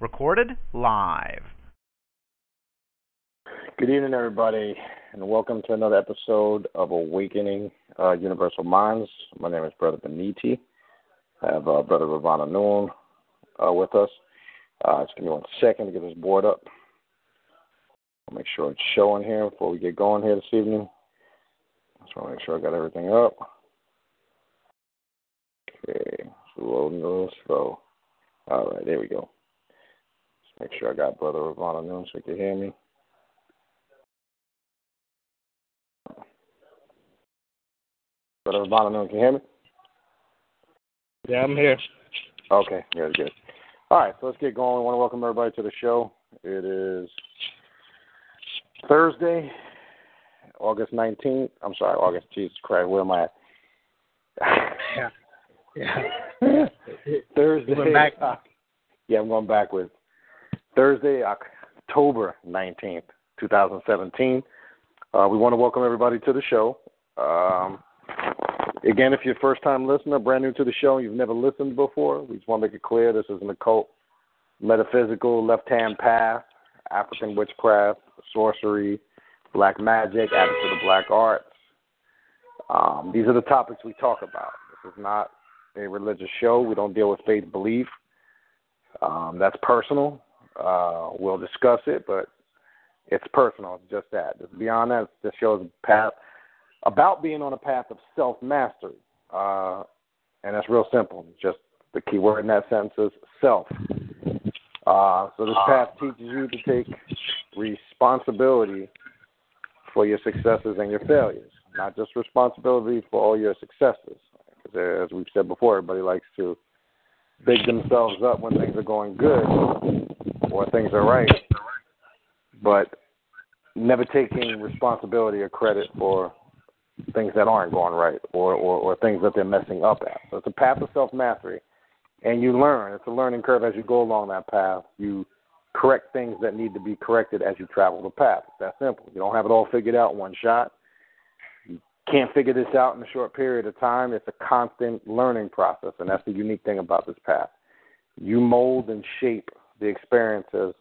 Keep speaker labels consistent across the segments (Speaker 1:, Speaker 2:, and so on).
Speaker 1: Recorded live.
Speaker 2: Good evening, everybody, and welcome to another episode of Awakening uh, Universal Minds. My name is Brother Beniti. I have uh, Brother Ravana Noon uh, with us. Uh, just give me one second to get this board up. I'll make sure it's showing here before we get going here this evening. Just want to make sure I got everything up. Okay, loading those slow. All right, there we go. Just make sure I got Brother Ravana Noon so you can hear me. Brother Ravana Noon, can you hear me?
Speaker 3: Yeah, I'm here.
Speaker 2: Okay, good, good. All right, so let's get going. I want to welcome everybody to the show. It is Thursday, August 19th. I'm sorry, August, Jesus Christ, where am I at?
Speaker 3: yeah. Yeah.
Speaker 2: Thursday. Uh, yeah, I'm going backwards. Thursday, October 19th, 2017. Uh, we want to welcome everybody to the show. Um, again, if you're a first time listener, brand new to the show, you've never listened before, we just want to make it clear this is an occult, metaphysical, left hand path, African witchcraft, sorcery, black magic, added to the black arts. Um, these are the topics we talk about. This is not a religious show. We don't deal with faith belief. Um, that's personal. Uh, we'll discuss it, but it's personal. It's just that. Beyond that, this show is path about being on a path of self mastery, uh, and that's real simple. Just the key word in that sentence is self. Uh, so this path teaches you to take responsibility for your successes and your failures, not just responsibility for all your successes. Because as we've said before, everybody likes to big themselves up when things are going good or things are right, but never taking responsibility or credit for things that aren't going right or, or, or things that they're messing up at. So it's a path of self mastery. And you learn. It's a learning curve as you go along that path. You correct things that need to be corrected as you travel the path. It's that simple. You don't have it all figured out one shot. Can't figure this out in a short period of time. It's a constant learning process, and that's the unique thing about this path. You mold and shape the experiences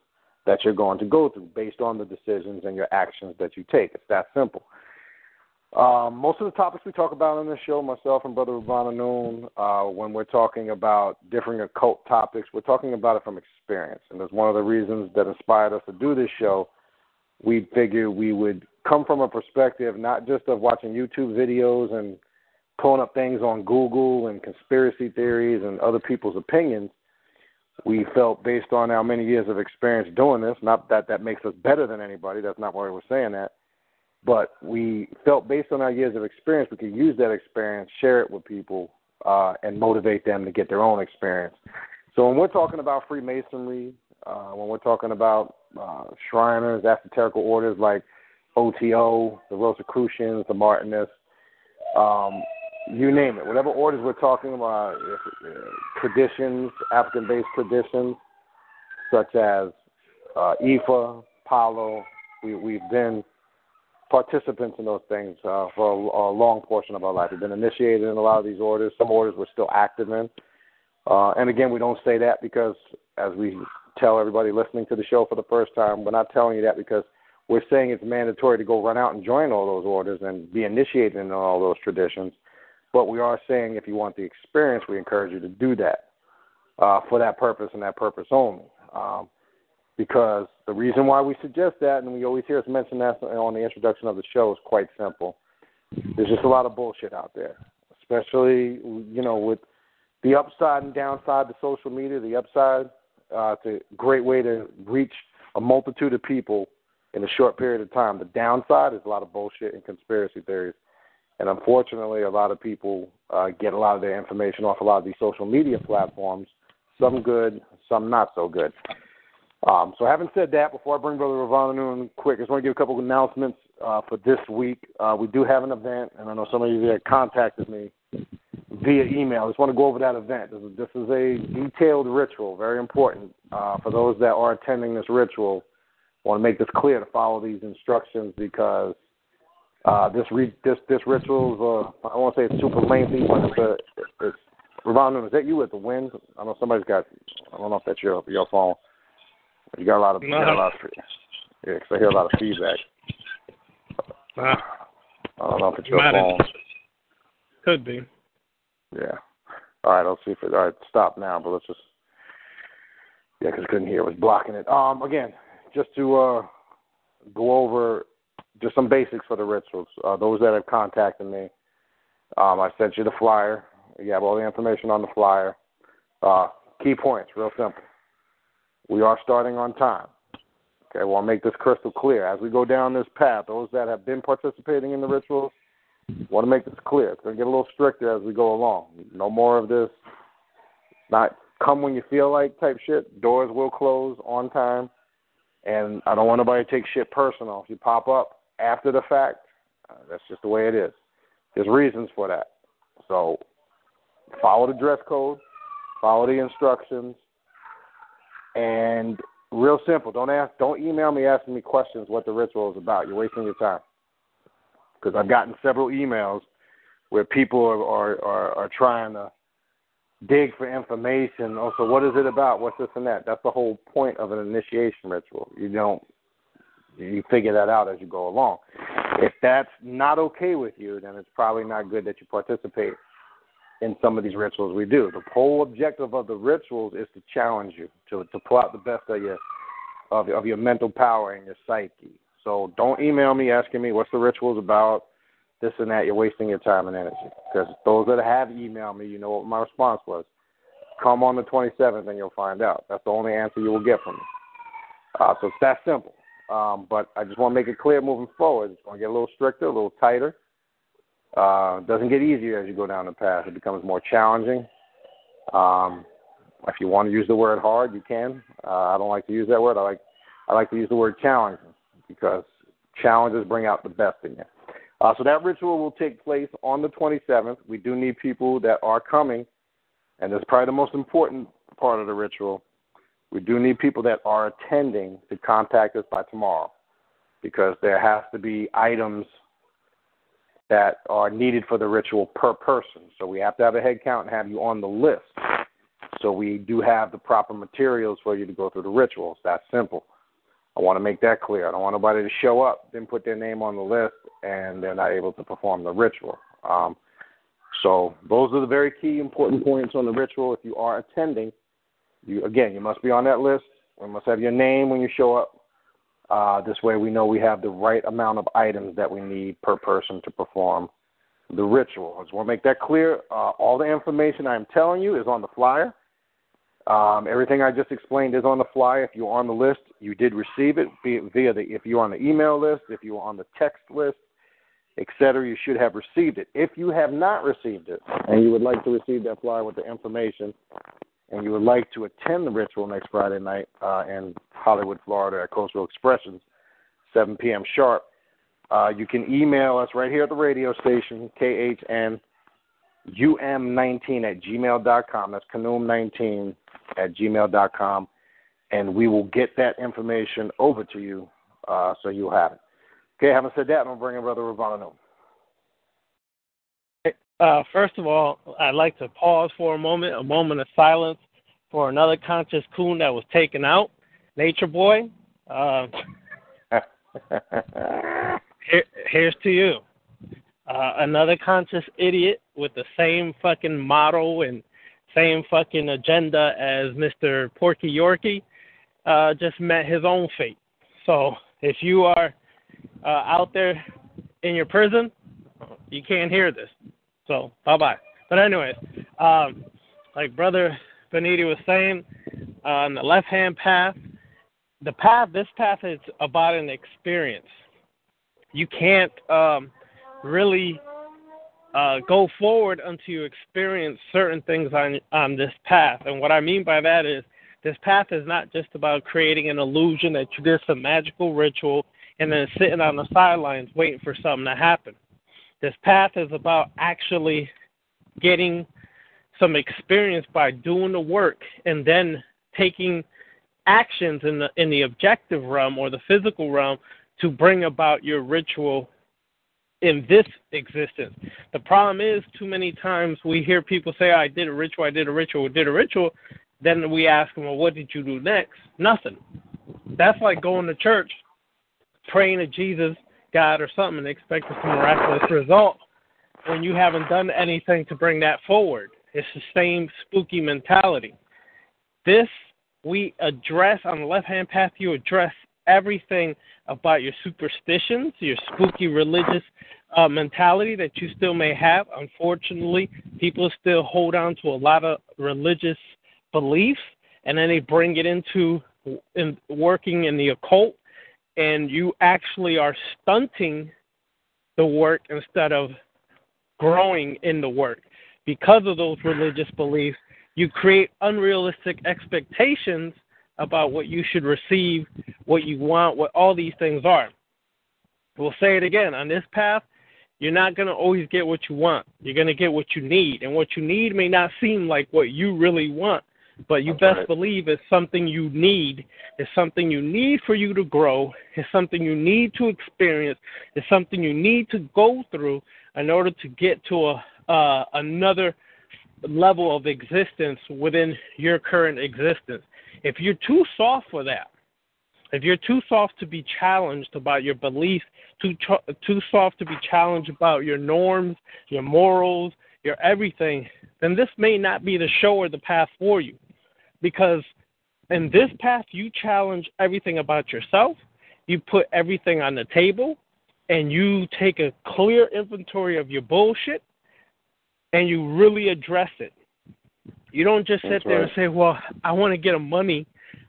Speaker 2: that you're going to go through based on the decisions and your actions that you take. It's that simple. Um, most of the topics we talk about on this show, myself and Brother Ravana Noon, uh, when we're talking about different occult topics, we're talking about it from experience. And that's one of the reasons that inspired us to do this show. We figured we would come from a perspective not just of watching YouTube videos and pulling up things on Google and conspiracy theories and other people's opinions. We felt, based on our many years of experience doing this, not that that makes us better than anybody, that's not why we're saying that but we felt based on our years of experience, we could use that experience, share it with people, uh, and motivate them to get their own experience. So when we're talking about Freemasonry, uh, when we're talking about uh, Shriners, esoterical orders like OTO, the Rosicrucians, the Martinists, um, you name it, whatever orders we're talking about, uh, traditions, African-based traditions, such as uh, Ifa, Palo, we, we've been participants in those things uh, for a, a, long portion of our life. We've been initiated in a lot of these orders. Some orders we're still active in. Uh, and again, we don't say that because, as we tell everybody listening to the show for the first time, we're not telling you that because we're saying it's mandatory to go run out and join all those orders and be initiated in all those traditions. But we are saying if you want the experience, we encourage you to do that uh, for that purpose and that purpose only. Um, because the reason why we suggest that, and we always hear us mention that on the introduction of the show, is quite simple. There's just a lot of bullshit out there, especially you know with the upside and downside to social media. The upside, uh, it's a great way to reach a multitude of people in a short period of time. The downside is a lot of bullshit and conspiracy theories. And unfortunately, a lot of people uh, get a lot of their information off a lot of these social media platforms. Some good, some not so good. Um, so, having said that, before I bring Brother Ravana in quick, I just want to give a couple of announcements uh, for this week. Uh, we do have an event, and I know some of you that contacted me via email. I just want to go over that event. This is, this is a detailed ritual, very important uh, for those that are attending this ritual. I want to make this clear to follow these instructions because uh, this re- this this ritual is uh, I won't say it's super lengthy, but it's a, it's Ravon, is that you at the wind? I know somebody's got. I don't know if that's your your phone. You got a lot of. You got a lot of yeah, because I hear a lot of feedback.
Speaker 3: Uh,
Speaker 2: I don't know if it's your phone.
Speaker 3: have- could be.
Speaker 2: Yeah. All right, I'll see if it. All right, stop now, but let's just. Yeah, because I couldn't hear. It was blocking it. Um, again, just to uh, go over just some basics for the rituals. Uh, those that have contacted me, um, I sent you the flyer. You have all the information on the flyer. Uh, key points, real simple. We are starting on time. Okay, I want to make this crystal clear. As we go down this path, those that have been participating in the rituals, want to make this clear. It's going to get a little stricter as we go along. No more of this, not come when you feel like type shit. Doors will close on time. And I don't want nobody to take shit personal. If you pop up after the fact, uh, that's just the way it is. There's reasons for that. So follow the dress code, follow the instructions, and real simple. Don't ask. Don't email me asking me questions what the ritual is about. You're wasting your time. Because I've gotten several emails where people are are, are, are trying to dig for information. Also, what is it about? What's this and that? That's the whole point of an initiation ritual. You don't you figure that out as you go along. If that's not okay with you, then it's probably not good that you participate in some of these rituals we do. The whole objective of the rituals is to challenge you, to to pull out the best of your of, of your mental power and your psyche. So don't email me asking me what's the rituals about, this and that. You're wasting your time and energy. Because those that have emailed me, you know what my response was. Come on the 27th and you'll find out. That's the only answer you will get from me. Uh, so it's that simple. Um, but I just want to make it clear moving forward. It's going to get a little stricter, a little tighter. Uh, doesn't get easier as you go down the path. It becomes more challenging. Um, if you want to use the word hard, you can. Uh, I don't like to use that word. I like I like to use the word challenging because challenges bring out the best in you. Uh, so that ritual will take place on the 27th. We do need people that are coming, and that's probably the most important part of the ritual. We do need people that are attending to contact us by tomorrow because there has to be items that are needed for the ritual per person. So we have to have a head count and have you on the list. So we do have the proper materials for you to go through the rituals. That's simple. I want to make that clear. I don't want nobody to show up, then put their name on the list, and they're not able to perform the ritual. Um, so those are the very key important points on the ritual. If you are attending, you again, you must be on that list. We must have your name when you show up. Uh, this way, we know we have the right amount of items that we need per person to perform the ritual. I just want to make that clear. Uh, all the information I'm telling you is on the flyer. Um, everything I just explained is on the flyer. If you're on the list, you did receive it via the. If you're on the email list, if you're on the text list, etc., you should have received it. If you have not received it and you would like to receive that flyer with the information, and you would like to attend the ritual next Friday night uh, in Hollywood, Florida at Coastal Expressions, 7 p.m. sharp, uh, you can email us right here at the radio station, KHNUM19 at gmail.com. That's KHNUM19 at gmail.com. And we will get that information over to you uh, so you'll have it. Okay, having said that, I'm going to bring in Brother Ravana.
Speaker 3: Uh, first of all, I'd like to pause for a moment, a moment of silence for another conscious coon that was taken out, Nature Boy. Uh, here, here's to you. Uh, another conscious idiot with the same fucking motto and same fucking agenda as Mr. Porky Yorkie uh, just met his own fate. So if you are uh, out there in your prison, you can't hear this. So bye bye. But anyways, um, like brother Beniti was saying, uh, on the left hand path, the path this path is about an experience. You can't um, really uh, go forward until you experience certain things on on this path. And what I mean by that is this path is not just about creating an illusion that you did some magical ritual and then sitting on the sidelines waiting for something to happen. This path is about actually getting some experience by doing the work and then taking actions in the in the objective realm or the physical realm to bring about your ritual in this existence. The problem is, too many times we hear people say, I did a ritual, I did a ritual, I did a ritual. Then we ask them, Well, what did you do next? Nothing. That's like going to church, praying to Jesus, God, or something, and expecting some miraculous result when you haven't done anything to bring that forward. It's the same spooky mentality. This we address on the left hand path, you address everything about your superstitions, your spooky religious uh, mentality that you still may have. Unfortunately, people still hold on to a lot of religious beliefs, and then they bring it into in working in the occult, and you actually are stunting the work instead of growing in the work because of those religious beliefs. You create unrealistic expectations about what you should receive, what you want, what all these things are. We'll say it again on this path, you're not going to always get what you want. You're going to get what you need. And what you need may not seem like what you really want, but you
Speaker 2: That's
Speaker 3: best
Speaker 2: right.
Speaker 3: believe it's something you need. It's something you need for you to grow. It's something you need to experience. It's something you need to go through in order to get to a uh, another level of existence within your current existence. If you're too soft for that, if you're too soft to be challenged about your beliefs, too too soft to be challenged about your norms, your morals, your everything, then this may not be the show or the path for you. Because in this path, you challenge everything about yourself, you put everything on the table, and you take a clear inventory of your bullshit, and you really address it. You don't just sit
Speaker 2: That's
Speaker 3: there
Speaker 2: right.
Speaker 3: and say, "Well, I want to get a money.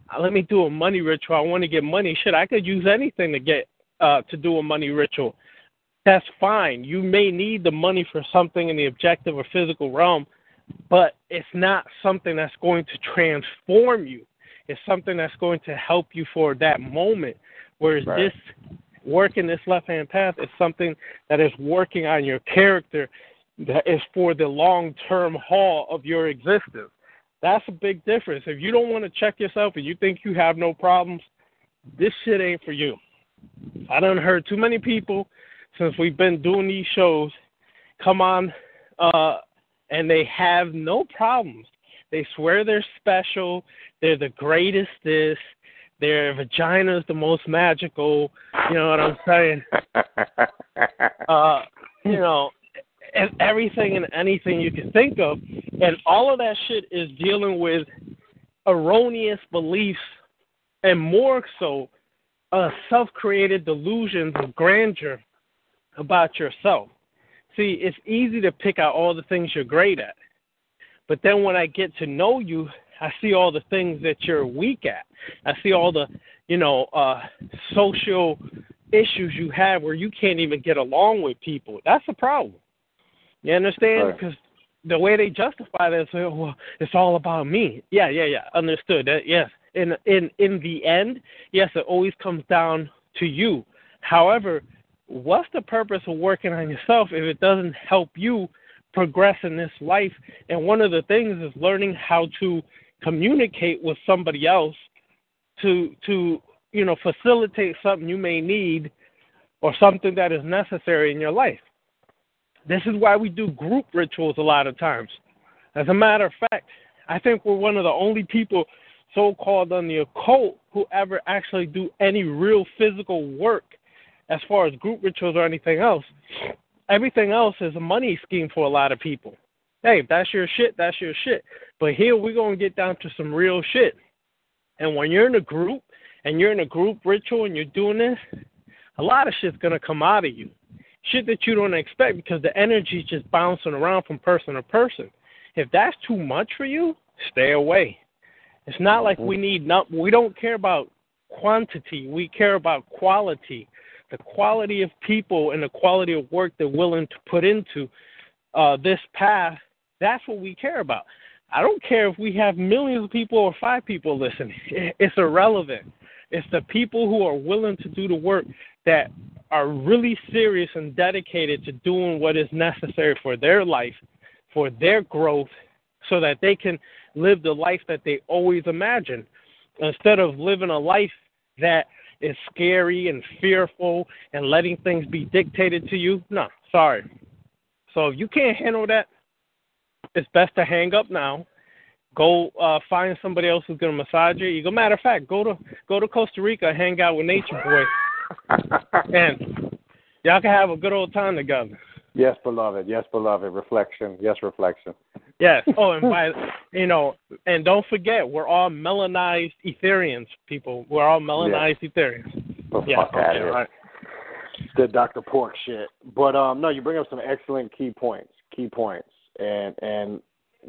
Speaker 3: uh, Let me do a money ritual. I want to get money. Shit, I could use anything to get uh, to do a money ritual. That's fine. You may need the money for something in the objective or physical realm, but it's not something that's going to transform you. It's something that's going to help you for that moment. Whereas
Speaker 2: Right.
Speaker 3: this working this left hand path is something that is working on your character that is for the long term haul of your existence. That's a big difference. If you don't want to check yourself and you think you have no problems, this shit ain't for you. I done heard too many people since we've been doing these shows come on uh and they have no problems. They swear they're special, they're the greatest this, their vagina's the most magical, you know what I'm saying? uh, you know, and everything and anything you can think of. And all of that shit is dealing with erroneous beliefs and more so uh, self created delusions of grandeur about yourself. See, it's easy to pick out all the things you're great at. But then when I get to know you, I see all the things that you're weak at. I see all the, you know, uh, social issues you have where you can't even get along with people. That's a problem. You understand?
Speaker 2: Right.
Speaker 3: Because the way they justify that is, oh, well, it's all about me. Yeah, yeah, yeah. Understood. That, yes. In in in the end, yes, it always comes down to you. However, what's the purpose of working on yourself if it doesn't help you progress in this life? And one of the things is learning how to communicate with somebody else to to you know facilitate something you may need or something that is necessary in your life. This is why we do group rituals a lot of times. As a matter of fact, I think we're one of the only people so called on the occult who ever actually do any real physical work as far as group rituals or anything else. Everything else is a money scheme for a lot of people. Hey, if that's your shit, that's your shit. But here we're going to get down to some real shit. And when you're in a group and you're in a group ritual and you're doing this, a lot of shit's going to come out of you. Shit that you don't expect because the energy's just bouncing around from person to person. If that's too much for you, stay away. It's not like we need not we don't care about quantity, we care about quality. The quality of people and the quality of work they're willing to put into uh, this path, that's what we care about. I don't care if we have millions of people or five people listening. It's irrelevant. It's the people who are willing to do the work that are really serious and dedicated to doing what is necessary for their life, for their growth, so that they can live the life that they always imagined instead of living a life that is scary and fearful and letting things be dictated to you. No, sorry. So if you can't handle that, it's best to hang up now. Go uh, find somebody else who's gonna massage you. You go. Matter of fact, go to go to Costa Rica, hang out with Nature Boy, and y'all can have a good old time together.
Speaker 2: Yes, beloved. Yes, beloved. Reflection. Yes, reflection.
Speaker 3: Yes. Oh, and by you know, and don't forget, we're all melanized Etherians, people. We're all melanized yeah. Etherians.
Speaker 2: Oh,
Speaker 3: yeah.
Speaker 2: Fuck okay. Right. The Dr. Pork shit. But um, no, you bring up some excellent key points. Key points, and and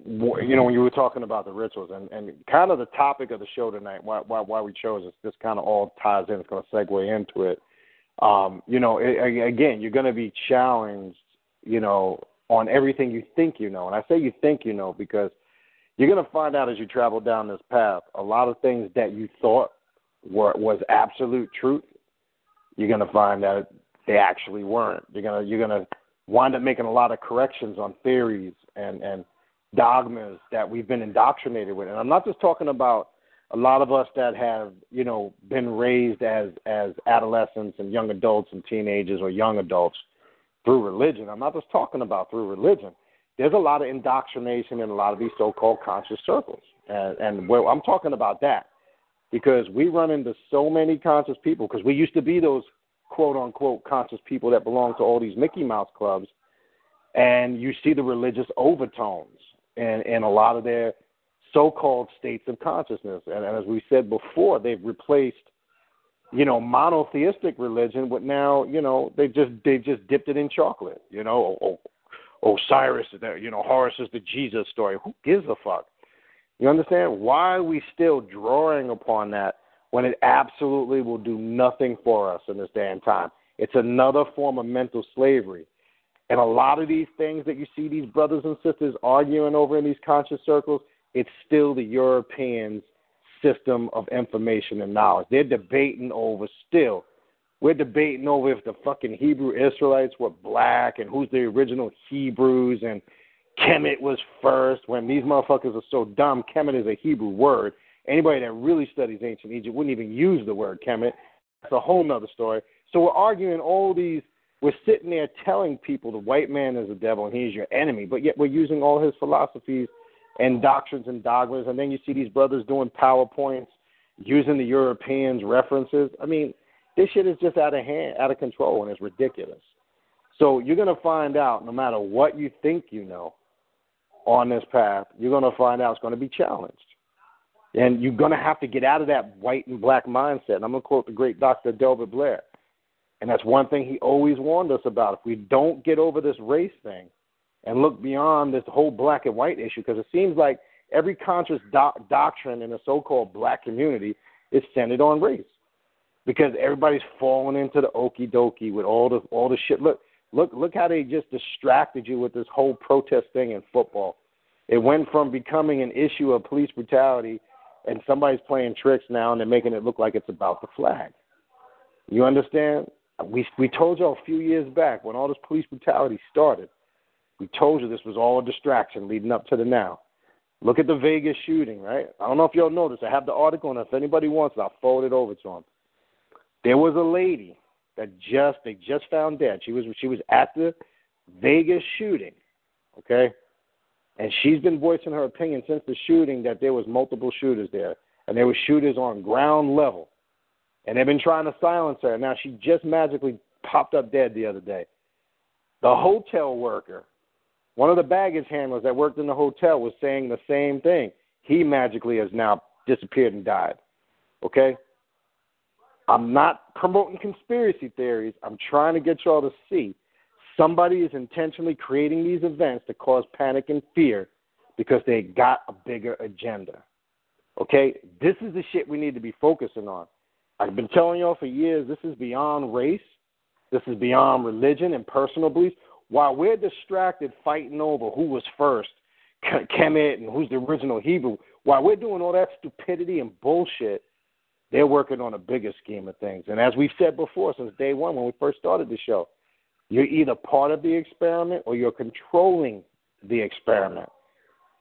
Speaker 2: you know when you were talking about the rituals and and kind of the topic of the show tonight, why why why we chose this, this kind of all ties in. It's going to segue into it. Um, you know, it, again, you're going to be challenged you know, on everything you think you know. And I say you think you know because you're going to find out as you travel down this path a lot of things that you thought were was absolute truth. You're going to find that they actually weren't. You're going to you're going to wind up making a lot of corrections on theories and and dogmas that we've been indoctrinated with. And I'm not just talking about a lot of us that have, you know, been raised as as adolescents and young adults and teenagers or young adults through religion. I'm not just talking about through religion. There's a lot of indoctrination in a lot of these so-called conscious circles, and, and well, I'm talking about that because we run into so many conscious people because we used to be those quote unquote conscious people that belong to all these Mickey Mouse clubs, and you see the religious overtones in, in a lot of their so-called states of consciousness. And, and as we said before, they've replaced you know, monotheistic religion, but now, you know, they just they just dipped it in chocolate. You know, oh, oh, Osiris, you know, Horus is the Jesus story. Who gives a fuck? You understand? Why are we still drawing upon that when it absolutely will do nothing for us in this day and time? It's another form of mental slavery. And a lot of these things that you see these brothers and sisters arguing over in these conscious circles, it's still the Europeans system of information and knowledge. They're debating over still. We're debating over if the fucking Hebrew Israelites were black and who's the original Hebrews and Kemet was first. When these motherfuckers are so dumb, Kemet is a Hebrew word. Anybody that really studies ancient Egypt wouldn't even use the word Kemet. That's a whole nother story. So we're arguing all these. We're sitting there telling people the white man is the devil and he's your enemy, but yet we're using all his philosophies and doctrines and dogmas, and then you see these brothers doing PowerPoints using the Europeans' references. I mean, this shit is just out of hand, out of control, and it's ridiculous. So you're going to find out, no matter what you think you know on this path, you're going to find out it's going to be challenged. And you're going to have to get out of that white and black mindset. And I'm going to quote the great Dr. Delbert Blair. And that's one thing he always warned us about. If we don't get over this race thing, and look beyond this whole black and white issue because it seems like every conscious do- doctrine in the so-called black community is centered on race because everybody's falling into the okie dokie with all the all the shit. Look, look, look how they just distracted you with this whole protest thing in football. It went from becoming an issue of police brutality, and somebody's playing tricks now, and they're making it look like it's about the flag. You understand? We we told y'all a few years back when all this police brutality started we told you this was all a distraction leading up to the now. Look at the Vegas shooting, right? I don't know if y'all noticed. I have the article, and if anybody wants it, I'll forward it over to them. There was a lady that just they just found dead. She was she was at the Vegas shooting, okay, and she's been voicing her opinion since the shooting that there was multiple shooters there, and there were shooters on ground level, and they've been trying to silence her. Now she just magically popped up dead the other day. The hotel worker one of the baggage handlers that worked in the hotel was saying the same thing. He magically has now disappeared and died. Okay? I'm not promoting conspiracy theories. I'm trying to get y'all to see somebody is intentionally creating these events to cause panic and fear because they got a bigger agenda. Okay? This is the shit we need to be focusing on. I've been telling y'all for years this is beyond race. This is beyond religion and personal beliefs while we're distracted fighting over who was first, Kemet, and who's the original Hebrew, while we're doing all that stupidity and bullshit, they're working on a bigger scheme of things. And as we've said before, since day one when we first started the show, you're either part of the experiment or you're controlling the experiment.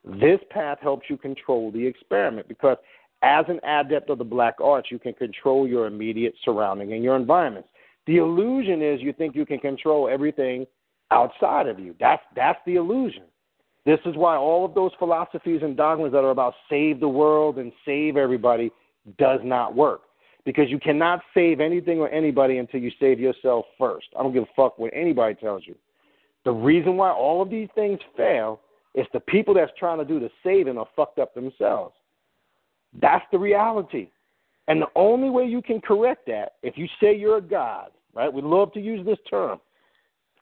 Speaker 2: This path helps you control the experiment because As an adept of the black arts, you can control your immediate surrounding and your environments. The illusion is you think you can control everything outside of you. That's that's the illusion. This is why all of those philosophies and dogmas that are about save the world and save everybody does not work. Because you cannot save anything or anybody until you save yourself first. I don't give a fuck what anybody tells you. The reason why all of these things fail is the people that's trying to do the saving are fucked up themselves. That's the reality. And the only way you can correct that, if you say you're a God, right? We love to use this term.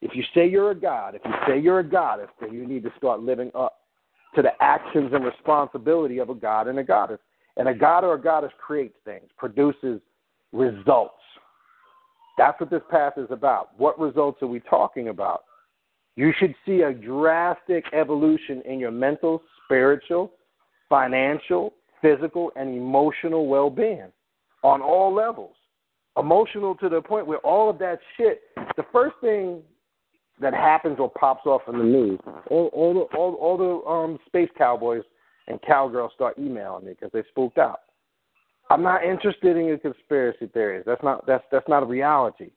Speaker 2: If you say you're a God, if you say you're a goddess, then you need to start living up to the actions and responsibility of a God and a goddess. And a God or a goddess creates things, produces results. That's what this path is about. What results are we talking about? You should see a drastic evolution in your mental, spiritual, financial, physical, and emotional well being on all levels. Emotional to the point where all of that shit, the first thing that happens or pops off in the news, all, all the all, all the um, space cowboys and cowgirls start emailing me because they spooked out. I'm not interested in your conspiracy theories. That's not that's that's not a reality.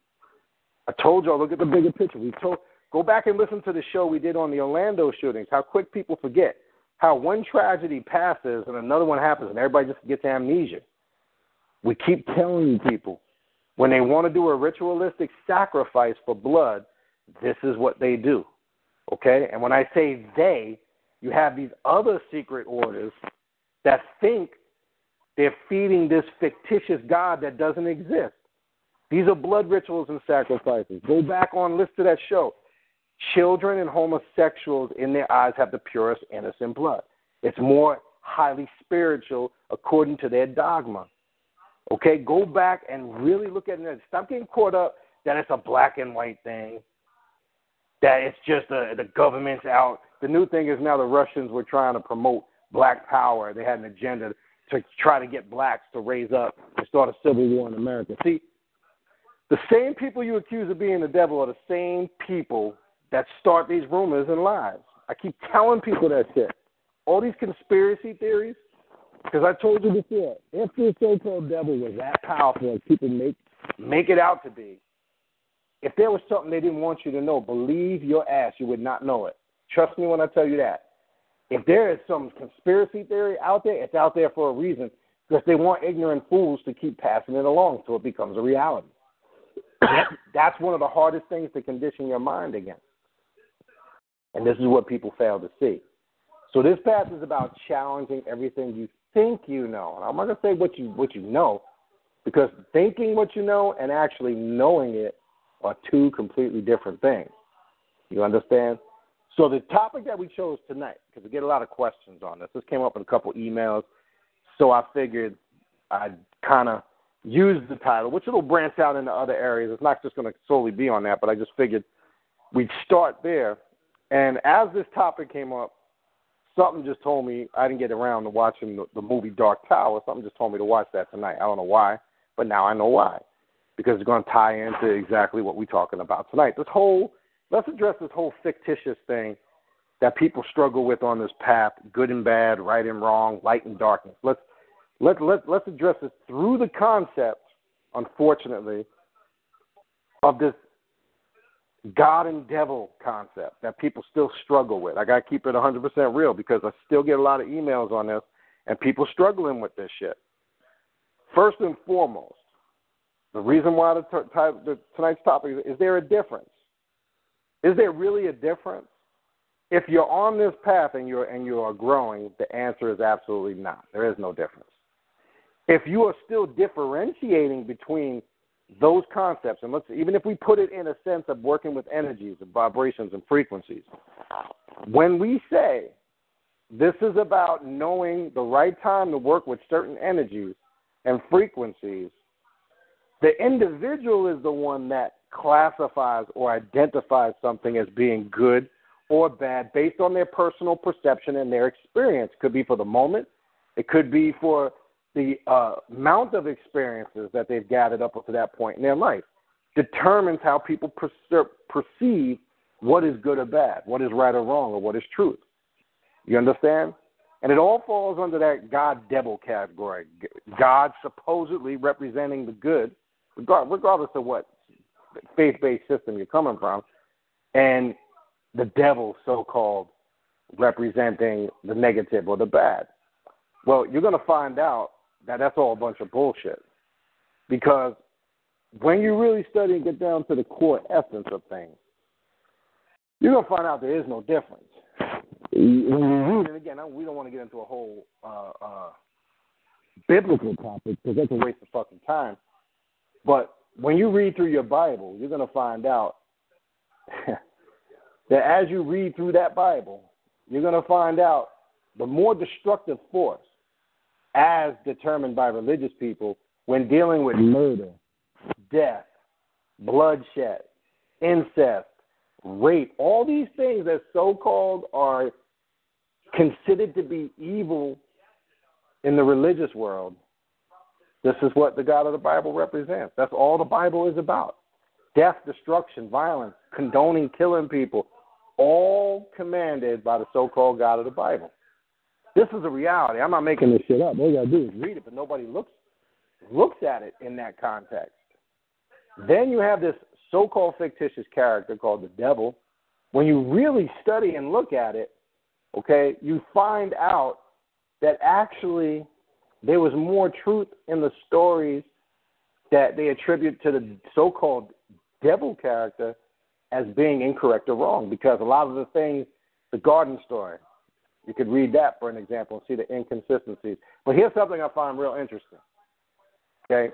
Speaker 2: I told y'all look at the bigger picture. We told go back and listen to the show we did on the Orlando shootings. How quick people forget how one tragedy passes and another one happens and everybody just gets amnesia. We keep telling people when they want to do a ritualistic sacrifice for blood, this is what they do. Okay? And when I say they, you have these other secret orders that think they're feeding this fictitious God that doesn't exist. These are blood rituals and sacrifices. Go back on, list to that show. Children and homosexuals in their eyes have the purest innocent blood. It's more highly spiritual according to their dogma. Okay, go back and really look at it. Stop getting caught up that it's a black and white thing, that it's just a, the government's out the new thing is now the Russians were trying to promote black power. They had an agenda to try to get blacks to raise up and start a civil war in America. See, the same people you accuse of being the devil are the same people that start these rumors and lies. I keep telling people that shit. All these conspiracy theories, because I told you before, if the so-called devil was that powerful as people make make it out to be, if there was something they didn't want you to know, believe your ass you would not know it. Trust me when I tell you that. If there is some conspiracy theory out there, it's out there for a reason because they want ignorant fools to keep passing it along so it becomes a reality. That's one of the hardest things to condition your mind against. And this is what people fail to see. So this path is about challenging everything you think you know. And I'm not gonna say what you what you know, because thinking what you know and actually knowing it are two completely different things. You understand? So the topic that we chose tonight, because we get a lot of questions on this, this came up in a couple emails, so I figured I'd kind of use the title, which it'll branch out into other areas. It's not just going to solely be on that, but I just figured we'd start there. And as this topic came up, something just told me I didn't get around to watching the, the movie Dark Tower. Something just told me to watch that tonight. I don't know why, but now I know why, because it's going to tie into exactly what we're talking about tonight. This whole let's address this whole fictitious thing that people struggle with on this path, good and bad, right and wrong, light and darkness. Let's let let let's address this through the concept, unfortunately, of this God and devil concept that people still struggle with. I gotta keep it 100% real because I still get a lot of emails on this, and people struggling with this shit. First and foremost, the reason why the, the tonight's topic is, is there a difference is there really a difference? If you're on this path and you're and you are growing, the answer is absolutely not. There is no difference. If you are still differentiating between those concepts, and let's even if we put it in a sense of working with energies and vibrations and frequencies, when we say this is about knowing the right time to work with certain energies and frequencies, the individual is the one that classifies or identifies something as being good or bad based on their personal perception and their experience. Could be for the moment, it could be for the uh, amount of experiences that they've gathered up to that point in their life. Determines how people perceive what is good or bad, what is right or wrong, or what is truth. You understand? And it all falls under that God devil category. God supposedly representing the good, regardless of what faith based system you're coming from, and the devil, so called, representing the negative or the bad. Well, you're going to find out that that's all a bunch of bullshit. Because when you really study and get down to the core essence of things, you're going to find out there is no difference. And again, we don't want to get into a whole uh, uh, biblical topic because that's a waste of fucking time. But when you read through your Bible, you're going to find out that as you read through that Bible, you're going to find out the more destructive force, as determined by religious people, when dealing with murder, death, bloodshed, incest, rape, all these things that so called are considered to be evil in the religious world, this is what the God of the Bible represents. That's all the Bible is about death, destruction, violence, condoning killing people, all commanded by the so called God of the Bible. This is a reality. I'm not making this shit up. All you gotta do is read it, but nobody looks looks at it in that context. Then you have this so called fictitious character called the devil. When you really study and look at it, okay, you find out that actually there was more truth in the stories that they attribute to the so called devil character as being incorrect or wrong because a lot of the things, the garden story, you could read that for an example and see the inconsistencies. But here's something I find real interesting. Okay?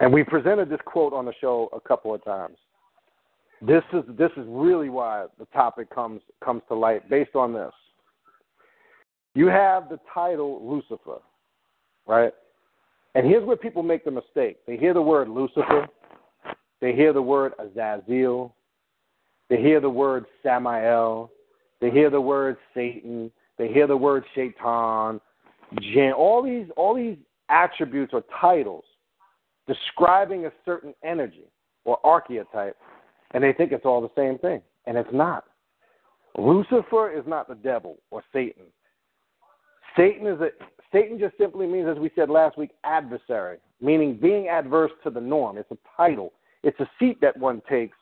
Speaker 2: And we presented this quote on the show a couple of times. This is this is really why the topic comes comes to light based on this. You have the title Lucifer, right? And here's where people make the mistake. They hear the word Lucifer, they hear the word Azazel, they hear the word Samael, they hear the word Satan, they hear the word Shaitan, Jinn, all these all these attributes or titles describing a certain energy or archetype, and they think it's all the same thing, and it's not. Lucifer is not the devil or Satan. Satan is a Satan just simply means, as we said last week, adversary, meaning being adverse to the norm. It's a title. It's a seat that one takes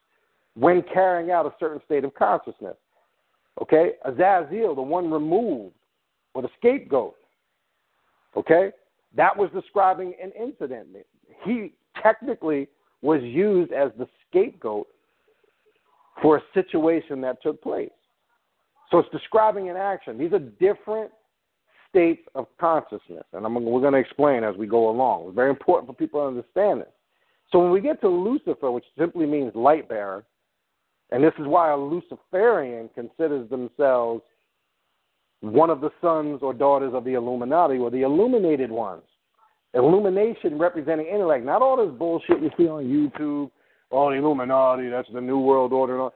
Speaker 2: when carrying out a certain state of consciousness. Okay? Azazel, the one removed, or the scapegoat. Okay? That was describing an incident. He technically was used as the scapegoat for a situation that took place. So it's describing an action. These are different states of consciousness, and I'm, we're going to explain as we go along. It's very important for people to understand this. So when we get to Lucifer, which simply means light bearer, and this is why a Luciferian considers themselves one of the sons or daughters of the Illuminati or the illuminated ones. Illumination representing intellect, not all this bullshit you see on YouTube, all oh, the Illuminati, that's the New World Order.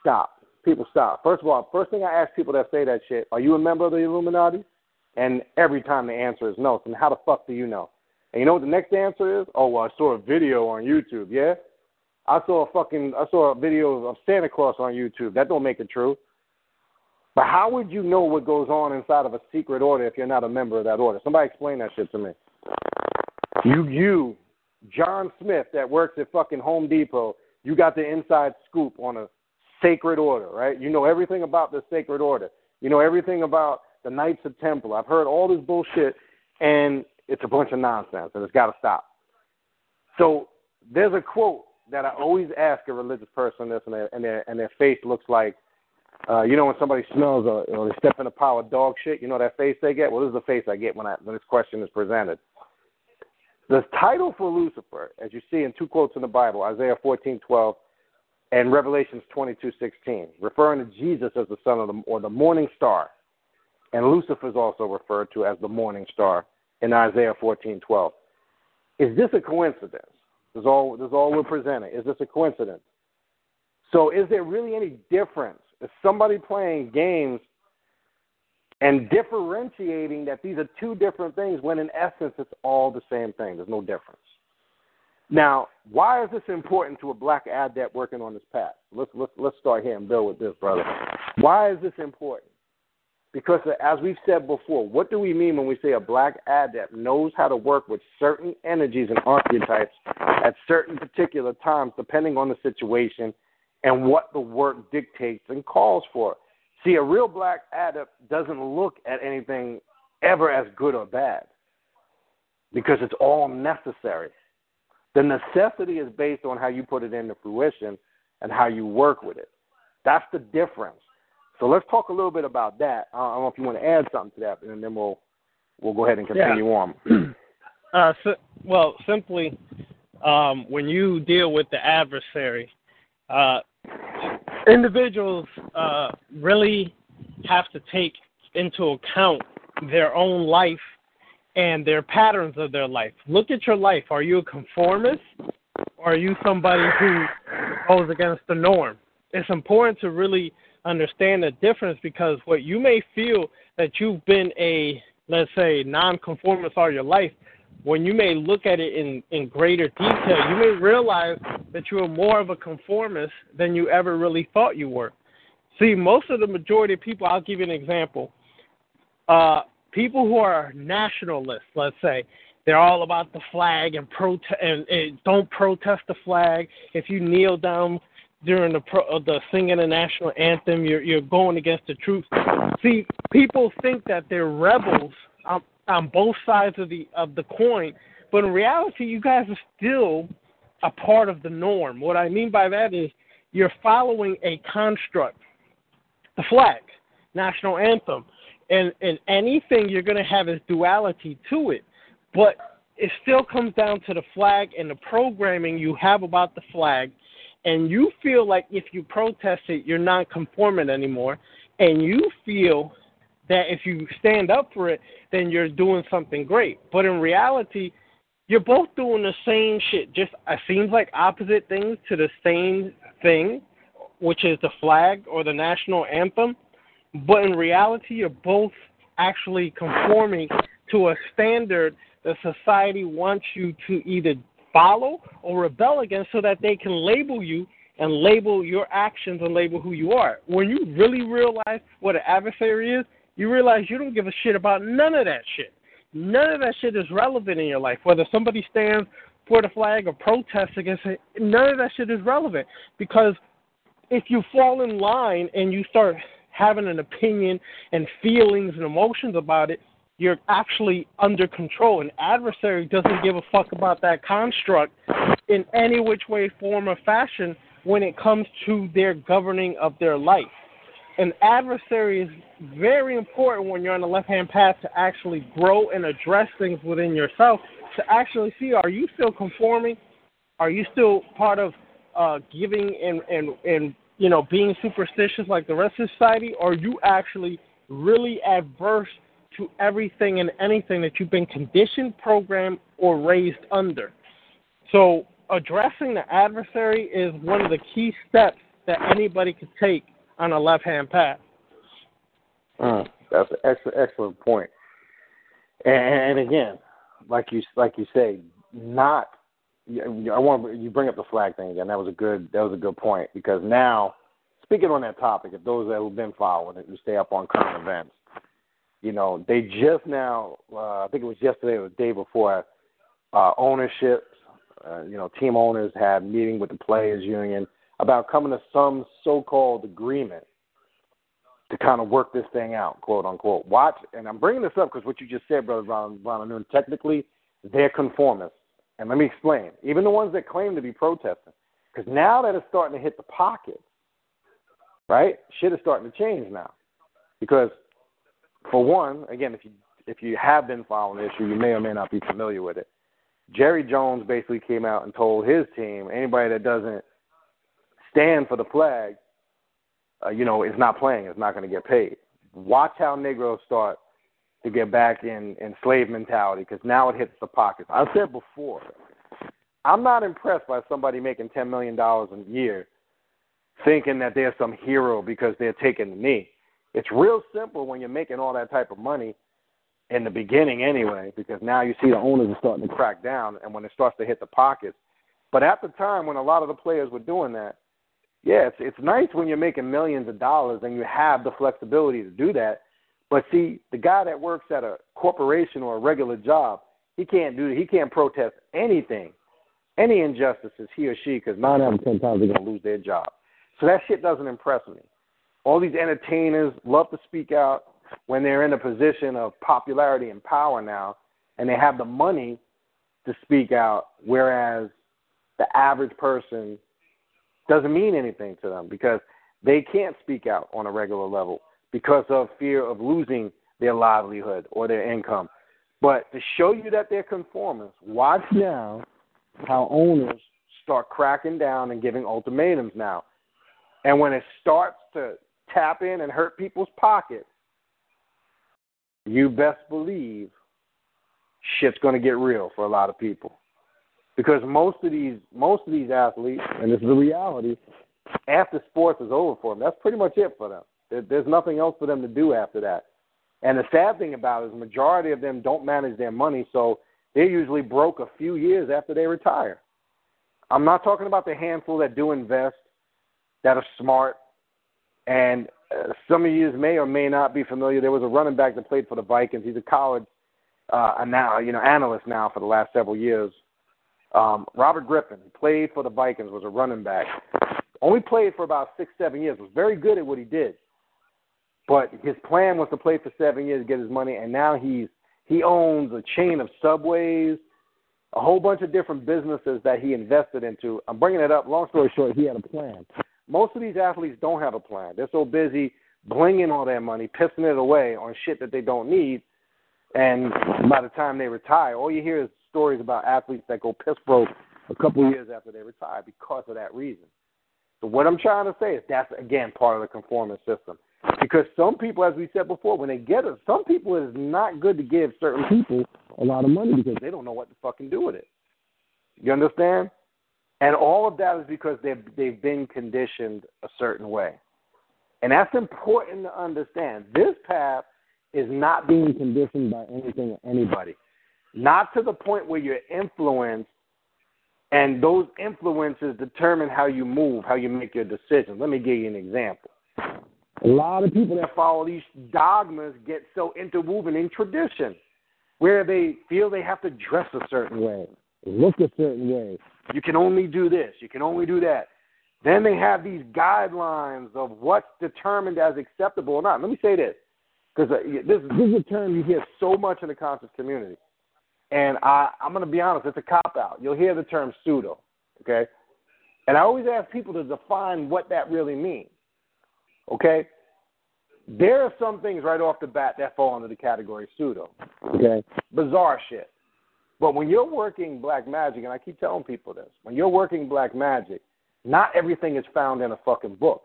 Speaker 2: Stop. People stop. First of all, first thing I ask people that say that shit, are you a member of the Illuminati? And every time the answer is no. So how the fuck do you know? And you know what the next answer is? Oh, well, I saw a video on YouTube. Yeah, I saw a fucking I saw a video of Santa Claus on YouTube. That don't make it true. But how would you know what goes on inside of a secret order if you're not a member of that order? Somebody explain that shit to me. You, you, John Smith, that works at fucking Home Depot, you got the inside scoop on a sacred order, right? You know everything about the sacred order. You know everything about the Knights of Templar. I've heard all this bullshit, and it's a bunch of nonsense, and it's got to stop. So there's a quote that I always ask a religious person this, and their and their and their face looks like, uh, you know, when somebody smells or, or they step in a pile of dog shit. You know that face they get. Well, this is the face I get when I when this question is presented. The title for Lucifer, as you see in two quotes in the Bible, Isaiah 14:12 and Revelations 22:16, referring to Jesus as the son of the or the morning star, and Lucifer is also referred to as the morning star in Isaiah 14:12. Is this a coincidence? This is all this is all we're presenting. Is this a coincidence? So is there really any difference? Is somebody playing games and differentiating that these are two different things when in essence it's all the same thing. There's no difference. Now, why is this important to a black adept working on this path? Let's let's let's start here and build with this, brother. Why is this important? Because as we've said before, what do we mean when we say a black adept knows how to work with certain energies and archetypes at certain particular times, depending on the situation and what the work dictates and calls for? See, a real black adept doesn't look at anything ever as good or bad because it's all necessary. The necessity is based on how you put it into fruition and how you work with it. That's the difference. So let's talk a little bit about that. I don't know if you want to add something to that, and then we'll we'll go ahead and continue
Speaker 3: yeah.
Speaker 2: on.
Speaker 3: uh, so, well, simply um, when you deal with the adversary, uh, individuals uh, really have to take into account their own life and their patterns of their life. Look at your life. Are you a conformist or are you somebody who goes against the norm? It's important to really understand the difference because what you may feel that you've been a, let's say, nonconformist all your life, when you may look at it in, in greater detail, you may realize that you are more of a conformist than you ever really thought you were. See, most of the majority of people, I'll give you an example. Uh, people who are nationalists, let's say, they're all about the flag and protest and, and don't protest the flag. If you kneel down during the pro, uh, the singing the national anthem, you're you're going against the troops. See, people think that they're rebels on, on both sides of the of the coin, but in reality, you guys are still a part of the norm. What I mean by that is you're following a construct, the flag, national anthem and and anything you're going to have is duality to it but it still comes down to the flag and the programming you have about the flag and you feel like if you protest it you're not conforming anymore and you feel that if you stand up for it then you're doing something great. But in reality you're both doing the same shit. Just it seems like opposite things to the same thing which is the flag or the national anthem. But in reality, you're both actually conforming to a standard that society wants you to either follow or rebel against so that they can label you and label your actions and label who you are. When you really realize what an adversary is, you realize you don't give a shit about none of that shit. None of that shit is relevant in your life. Whether somebody stands for the flag or protests against it, none of that shit is relevant. Because if you fall in line and you start having an opinion and feelings and emotions about it, you're actually under control. An adversary doesn't give a fuck about that construct in any which way, form, or fashion when it comes to their governing of their life. An adversary is very important when you're on the left hand path to actually grow and address things within yourself to actually see are you still conforming? Are you still part of uh, giving and, and, and you know, being superstitious like the rest of society, or are you actually really adverse to everything and anything that you've been conditioned, programmed, or raised under? So, addressing the adversary is one of the key steps that anybody could take on a left hand path.
Speaker 2: Mm, that's an excellent, excellent point. And, again, like you like you say, not I want you bring up the flag thing again. That was a good that was a good point because now, speaking on that topic, if those that have been following it, who stay up on current events, you know, they just now, uh, I think it was yesterday or the day before, uh, ownership, uh, you know, team owners had meeting with the players union about coming to some so-called agreement to kind of work this thing out, quote unquote. Watch, and I'm bringing this up because what you just said, brother Ron, Ron Noon, technically they're conformists and let me explain. Even the ones that claim to be protesting, because now that it's starting to hit the pocket, right? Shit is starting to change now. Because, for one, again, if you if you have been following the issue, you may or may not be familiar with it. Jerry Jones basically came out and told his team, anybody that doesn't stand for the flag, uh, you know, is not playing, is not going to get paid. Watch how Negroes start to get back in, in slave mentality because now it hits the pockets. I said before, I'm not impressed by somebody making $10 million a year thinking that they're some hero because they're taking the knee. It's real simple when you're making all that type of money in the beginning anyway, because now you see the owners are starting to crack down and when it starts to hit the pockets. But at the time when a lot of the players were doing that, yeah, it's it's nice when you're making millions of dollars and you have the flexibility to do that But see, the guy that works at a corporation or a regular job, he can't do he can't protest anything, any injustices he or she, because nine out of ten times they're gonna lose their job. So that shit doesn't impress me. All these entertainers love to speak out when they're in a position of popularity and power now, and they have the money to speak out, whereas the average person doesn't mean anything to them because they can't speak out on a regular level because of fear of losing their livelihood or their income. But to show you that they're conformists, watch now how owners start cracking down and giving ultimatums now. And when it starts to tap in and hurt people's pockets, you best believe shit's going to get real for a lot of people. Because most of these most of these athletes, and this is the reality, after sports is over for them, that's pretty much it for them. There's nothing else for them to do after that. And the sad thing about it is majority of them don't manage their money, so they're usually broke a few years after they retire. I'm not talking about the handful that do invest, that are smart, and uh, some of you may or may not be familiar. There was a running back that played for the Vikings. He's a college uh, now, you know, analyst now for the last several years. Um, Robert Griffin played for the Vikings, was a running back. Only played for about six, seven years. Was very good at what he did. But his plan was to play for seven years, get his money, and now he's he owns a chain of subways, a whole bunch of different businesses that he invested into. I'm bringing it up. Long story short, he had a plan. Most of these athletes don't have a plan. They're so busy blinging all their money, pissing it away on shit that they don't need, and by the time they retire, all you hear is stories about athletes that go piss broke a couple years after they retire because of that reason. So what I'm trying to say is that's again part of the conformist system. Because some people, as we said before, when they get it, some people it is not good to give certain people a lot of money because they don't know what to fucking do with it. You understand? And all of that is because they've they've been conditioned a certain way. And that's important to understand. This path is not being conditioned by anything or anybody. Not to the point where you're influenced and those influences determine how you move, how you make your decisions. Let me give you an example. A lot of people that follow these dogmas get so interwoven in tradition, where they feel they have to dress a certain way, look a certain way. You can only do this, you can only do that. Then they have these guidelines of what's determined as acceptable or not. Let me say this, because uh, this, this is a term you hear so much in the conscious community. And I, I'm going to be honest, it's a cop out. You'll hear the term pseudo, okay? And I always ask people to define what that really means. Okay? There are some things right off the bat that fall under the category pseudo. Okay? Bizarre shit. But when you're working black magic, and I keep telling people this, when you're working black magic, not everything is found in a fucking book.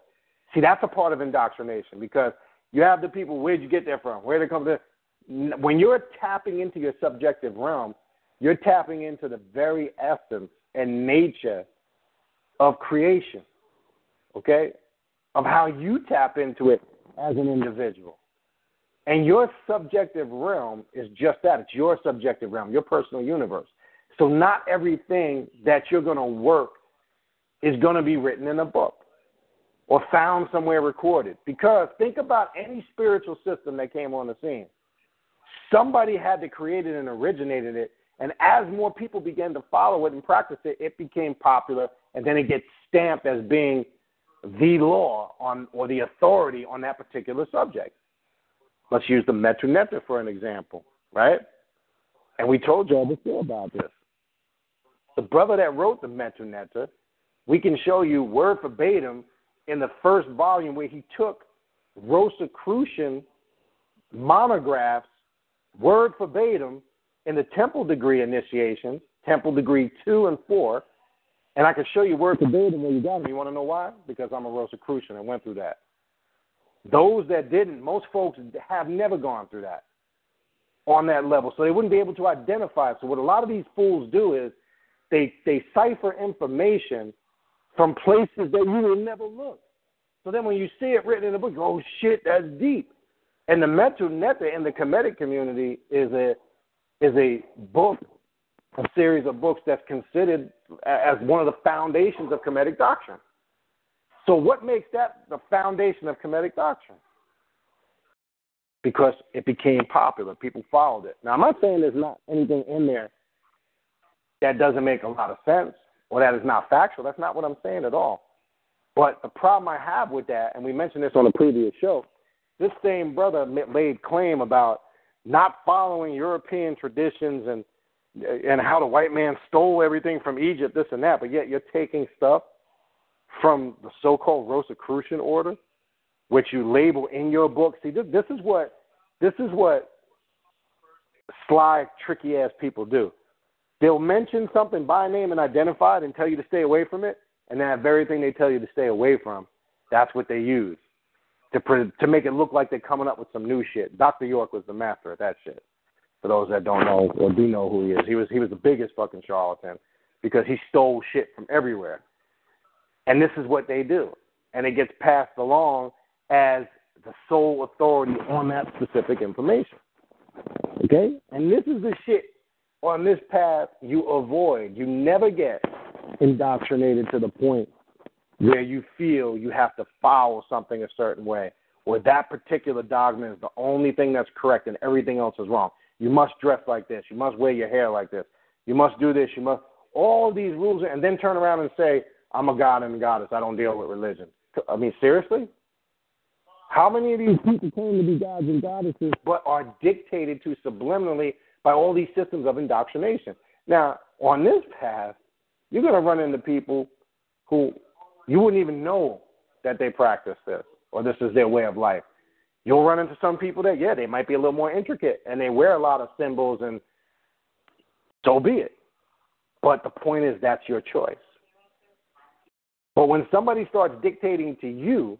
Speaker 2: See, that's a part of indoctrination because you have the people, where'd you get that from? Where did it come from? When you're tapping into your subjective realm, you're tapping into the very essence and nature of creation. Okay? of how you tap into it as an individual. And your subjective realm is just that it's your subjective realm, your personal universe. So, not everything that you're going to work is going to be written in a book or found somewhere recorded. Because think about any spiritual system that came on the scene. Somebody had to create it and originated it. And as more people began to follow it and practice it, it became popular. And then it gets stamped as being the law on or the authority on that particular subject. Let's use the Medu Neter for an example, right? And we told you all before about this. The brother that wrote the Medu Neter, we can show you word verbatim in the first volume where he took Rosicrucian monographs, word verbatim, in the temple degree initiations, temple degree two and four, and I can show you word for verbatim where you got them. You want to know why? Because I'm a Rosicrucian and went through that. Those that didn't, most folks have never gone through that on that level. So they wouldn't be able to identify. So what a lot of these fools do is they they cipher information from places that you would never look. So then when you see it written in a book, oh shit, that's deep. And the Medu Neter in the Kemetic community is a is a book a series of books that's considered as one of the foundations of Kemetic doctrine. So, what makes that the foundation of Kemetic doctrine? because it became popular. People followed it. Now, I'm not saying there's not anything in there that doesn't make a lot of sense or that is not factual. That's not what I'm saying at all. But the problem I have with that, and we mentioned this on a previous show, this same brother laid claim about not following European traditions and and how the white man stole everything from Egypt, this and that, but yet you're taking stuff from the so-called Rosicrucian order, which you label in your book. See, this, this is what this is what sly, tricky ass people do. They'll mention something by name and identify it and tell you to stay away from it, and that very thing they tell you to stay away from, that's what they use to to make it look like they're coming up with some new shit. Dr. York was the master of that shit. For those that don't know or do know who he is, he was he was the biggest fucking charlatan because he stole shit from everywhere. And this is what they do, and it gets passed along as the sole authority on that specific information. Okay, and this is the shit on this path you avoid. You never get indoctrinated to the point where you feel you have to follow something a certain way, or that particular dogma is the only thing that's correct and everything else is wrong. You must dress like this. You must wear your hair like this. You must do this. You must all these rules, and then turn around and say, "I'm a god and a goddess. I don't deal with religion." I mean, seriously? How many of these people claim to be gods and goddesses, but are dictated to subliminally by all these systems of indoctrination? Now, on this path, you're going to run into people who you wouldn't even know that they practice this or this is their way of life. You'll run into some people that, yeah, they might be a little more intricate and they wear a lot of symbols, and so be it. But the point is, that's your choice. But when somebody starts dictating to you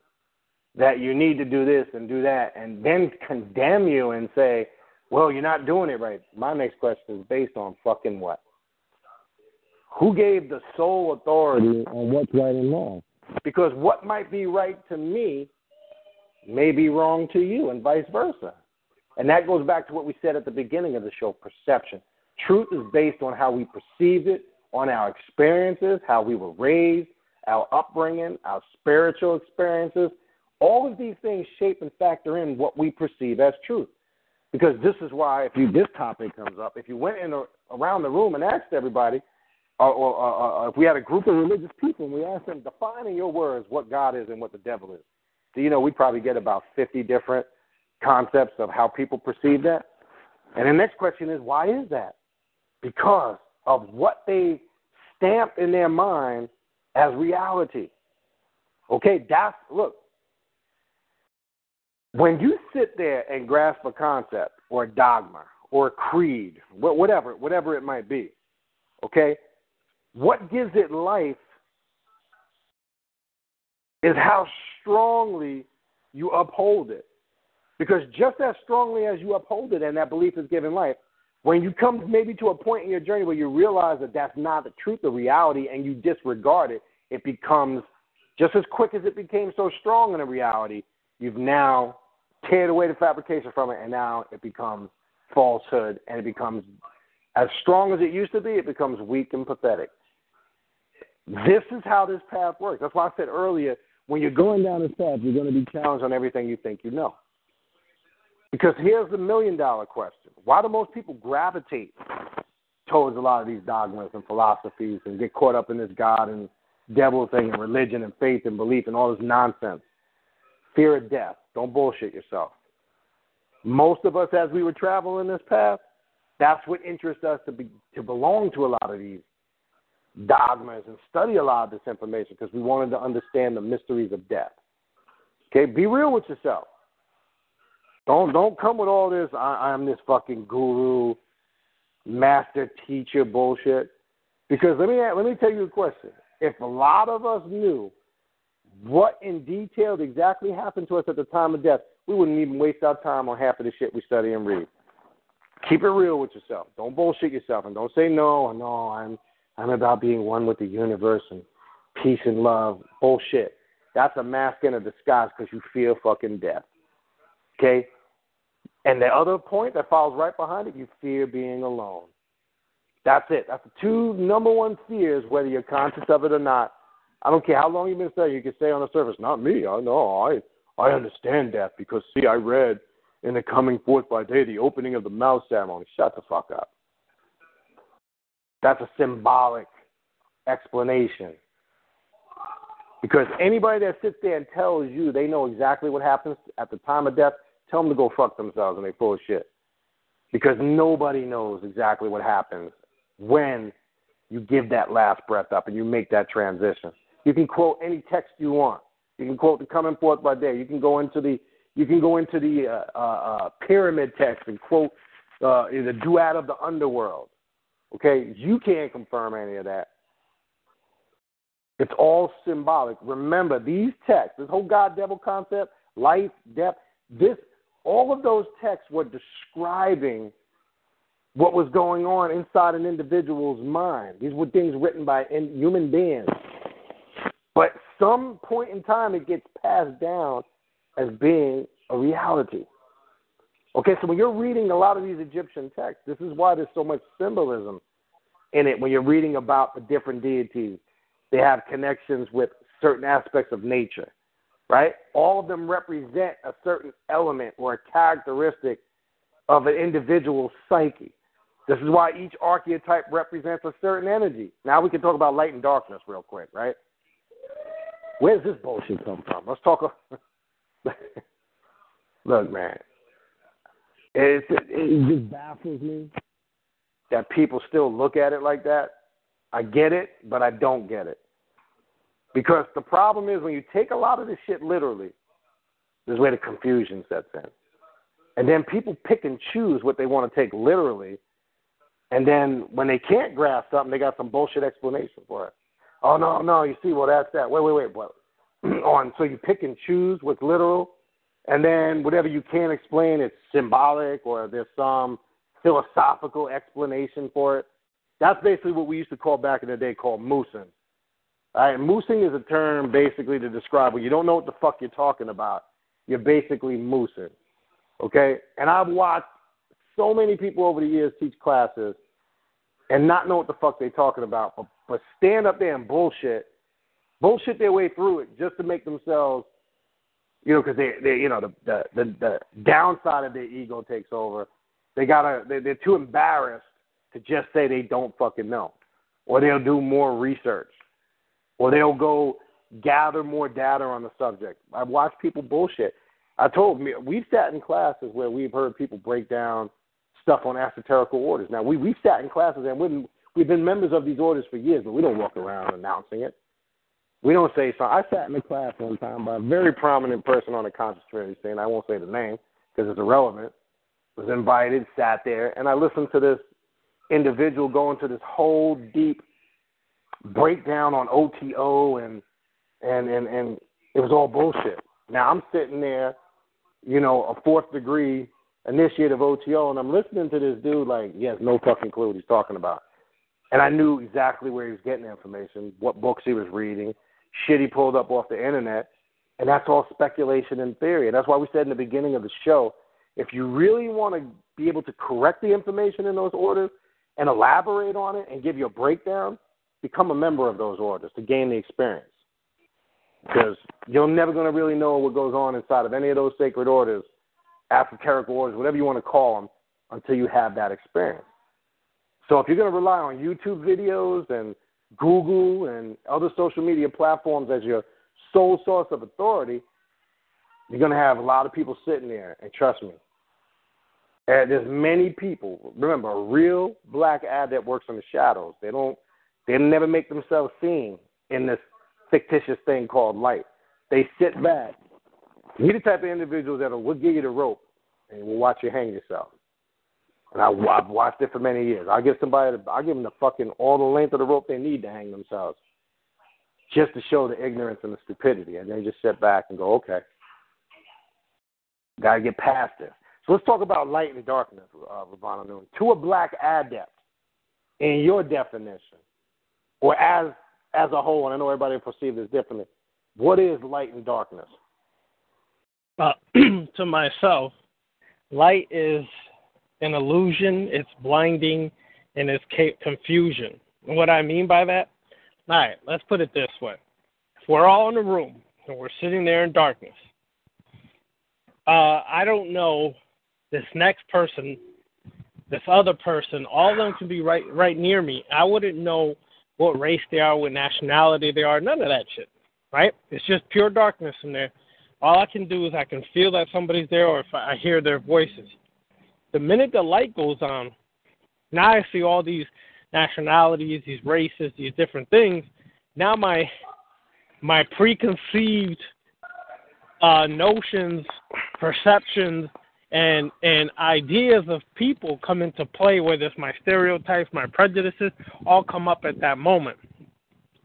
Speaker 2: that you need to do this and do that, and then condemn you and say, well, you're not doing it right, my next question is based on fucking what? Who gave the sole authority on uh, what's right and wrong? Because what might be right to me may be wrong to you, and vice versa. And that goes back to what we said at the beginning of the show perception. Truth is based on how we perceive it, on our experiences, how we were raised, our upbringing, our spiritual experiences. All of these things shape and factor in what we perceive as truth. Because this is why, if you this topic comes up, if you went in a, around the room and asked everybody, or, or, or, if we had a group of religious people and we asked them, define in your words what God is and what the devil is, do you know we'd probably get about 50 different concepts of how people perceive that? And the next question is, why is that? Because of what they stamp in their mind as reality. Okay, that's, look, when you sit there and grasp a concept or a dogma or a creed, whatever, whatever it might be, okay, what gives it life is how strongly you uphold it. Because just as strongly as you uphold it and that belief is given life, when you come maybe to a point in your journey where you realize that that's not the truth, the reality, and you disregard it, it becomes just as quick as it became so strong in a reality, you've now teared away the fabrication from it, and now it becomes falsehood, and it becomes as strong as it used to be, it becomes weak and pathetic. This is how this path works. That's why I said earlier, when you're going down this path, you're going to be challenged on everything you think you know. Because here's the million dollar question why do most people gravitate towards a lot of these dogmas and philosophies and get caught up in this God and devil thing and religion and faith and belief and all this nonsense? Fear of death. Don't bullshit yourself. Most of us, as we were traveling this path, that's what interests us to be to belong to a lot of these dogmas and study a lot of this information because we wanted to understand the mysteries of death. Okay, be real with yourself. Don't don't come with all this. I, I'm this fucking guru, master teacher bullshit. Because let me let me tell you a question. If a lot of us knew what in detail exactly happened to us at the time of death, we wouldn't even waste our time on half of the shit we study and read. Keep it real with yourself. Don't bullshit yourself and don't say no. No, I'm I'm about being one with the universe and peace and love. Bullshit. That's a mask and a disguise because you fear fucking death. Okay? And the other point that follows right behind it, you fear being alone. That's it. That's the two number one fears, whether you're conscious of it or not. I don't care how long you've been studying. You can say on the surface, "Not me. I know. I I understand death because see, I read in the coming forth by day, the opening of the mouth ceremony. Shut the fuck up. That's a symbolic explanation. Because anybody that sits there and tells you they know exactly what happens at the time of death, tell them to go fuck themselves and they full of shit. Because nobody knows exactly what happens when you give that last breath up and you make that transition. You can quote any text you want. You can quote the coming forth by day. You can go into the you can go into the uh, uh, uh, pyramid text and quote uh, the duat of the underworld. Okay, you can't confirm any of that. It's all symbolic. Remember, these texts, this whole God devil concept, life, death, this, all of those texts were describing what was going on inside an individual's mind. These were things written by human beings. But some point in time, it gets passed down as being a reality. Okay, so when you're reading a lot of these Egyptian texts, this is why there's so much symbolism in it when you're reading about the different deities they have connections with certain aspects of nature, right? All of them represent a certain element or a characteristic of an individual's psyche. This is why each archetype represents a certain energy. Now we can talk about light and darkness real quick, right? Where does this bullshit come from? Let's talk. Look, man, it's, it, it just baffles me that people still look at it like that. I get it, but I don't get it. Because the problem is when you take a lot of this shit literally, this is where the confusion sets in. And then people pick and choose what they want to take literally. And then when they can't grasp something, they got some bullshit explanation for it. Oh no, no, you see, well that's that. Wait, wait, wait, what? on so you pick and choose what's literal, and then whatever you can't explain, it's symbolic or there's some philosophical explanation for it. That's basically what we used to call back in the day called moosing. All right, moosing is a term basically to describe when you don't know what the fuck you're talking about. You're basically moosing. Okay? And I've watched so many people over the years teach classes and not know what the fuck they're talking about, but, but stand up there and bullshit, bullshit their way through it just to make themselves, you know, because they, they, you know, the, the the the downside of their ego takes over. They gotta, they, they're too embarrassed to just say they don't fucking know, or they'll do more research, or they'll go gather more data on the subject. I've watched people bullshit. I told me we've sat in classes where we've heard people break down stuff on esoterical orders. Now we we've sat in classes and we've we've been members of these orders for years, but we don't walk around announcing it. We don't say so. I sat in a class one time by a very prominent person on the conscious trinity scene. I won't say the name because it's irrelevant. Was invited, sat there, and I listened to this individual go into this whole deep breakdown on OTO and and and and it was all bullshit. Now I'm sitting there, you know, a fourth degree initiate of OTO, and I'm listening to this dude like he has no fucking clue what he's talking about. And I knew exactly where he was getting the information, what books he was reading, shit he pulled up off the internet, and that's all speculation and theory. And that's why we said in the beginning of the show, if you really want to be able to correct the information in those orders, and elaborate on it and give you a breakdown, become a member of those orders to gain the experience. Because you're never going to really know what goes on inside of any of those sacred orders, esoteric orders, whatever you want to call them, until you have that experience. So if you're going to rely on YouTube videos and Google and other social media platforms as your sole source of authority, you're going to have a lot of people sitting there. And trust me, and there's many people. Remember, a real black adept works in the shadows. They don't. They never make themselves seen in this fictitious thing called light. They sit back. You're the type of individuals that will give you the rope and will watch you hang yourself. And I, I've watched it for many years. I give somebody, I give them the fucking all the length of the rope they need to hang themselves, just to show the ignorance and the stupidity. And they just sit back and go, okay, got to get past this. So let's talk about light and darkness, uh, Ravana Noon. To a black adept, in your definition, or as as a whole, and I know everybody perceives this differently, what is light and darkness?
Speaker 3: Uh, to myself, light is an illusion, it's blinding, and it's confusion. And what I mean by that? All right, let's put it this way. If we're all in a room and we're sitting there in darkness, uh, I don't know this next person, this other person, all of them can be right right near me. I wouldn't know what race they are, what nationality they are, none of that shit. Right? It's just pure darkness in there. All I can do is I can feel that somebody's there or if I hear their voices. The minute the light goes on, now I see all these nationalities, these races, these different things. Now my my preconceived uh, notions, perceptions, and and ideas of people come into play. Whether it's my stereotypes, my prejudices, all come up at that moment.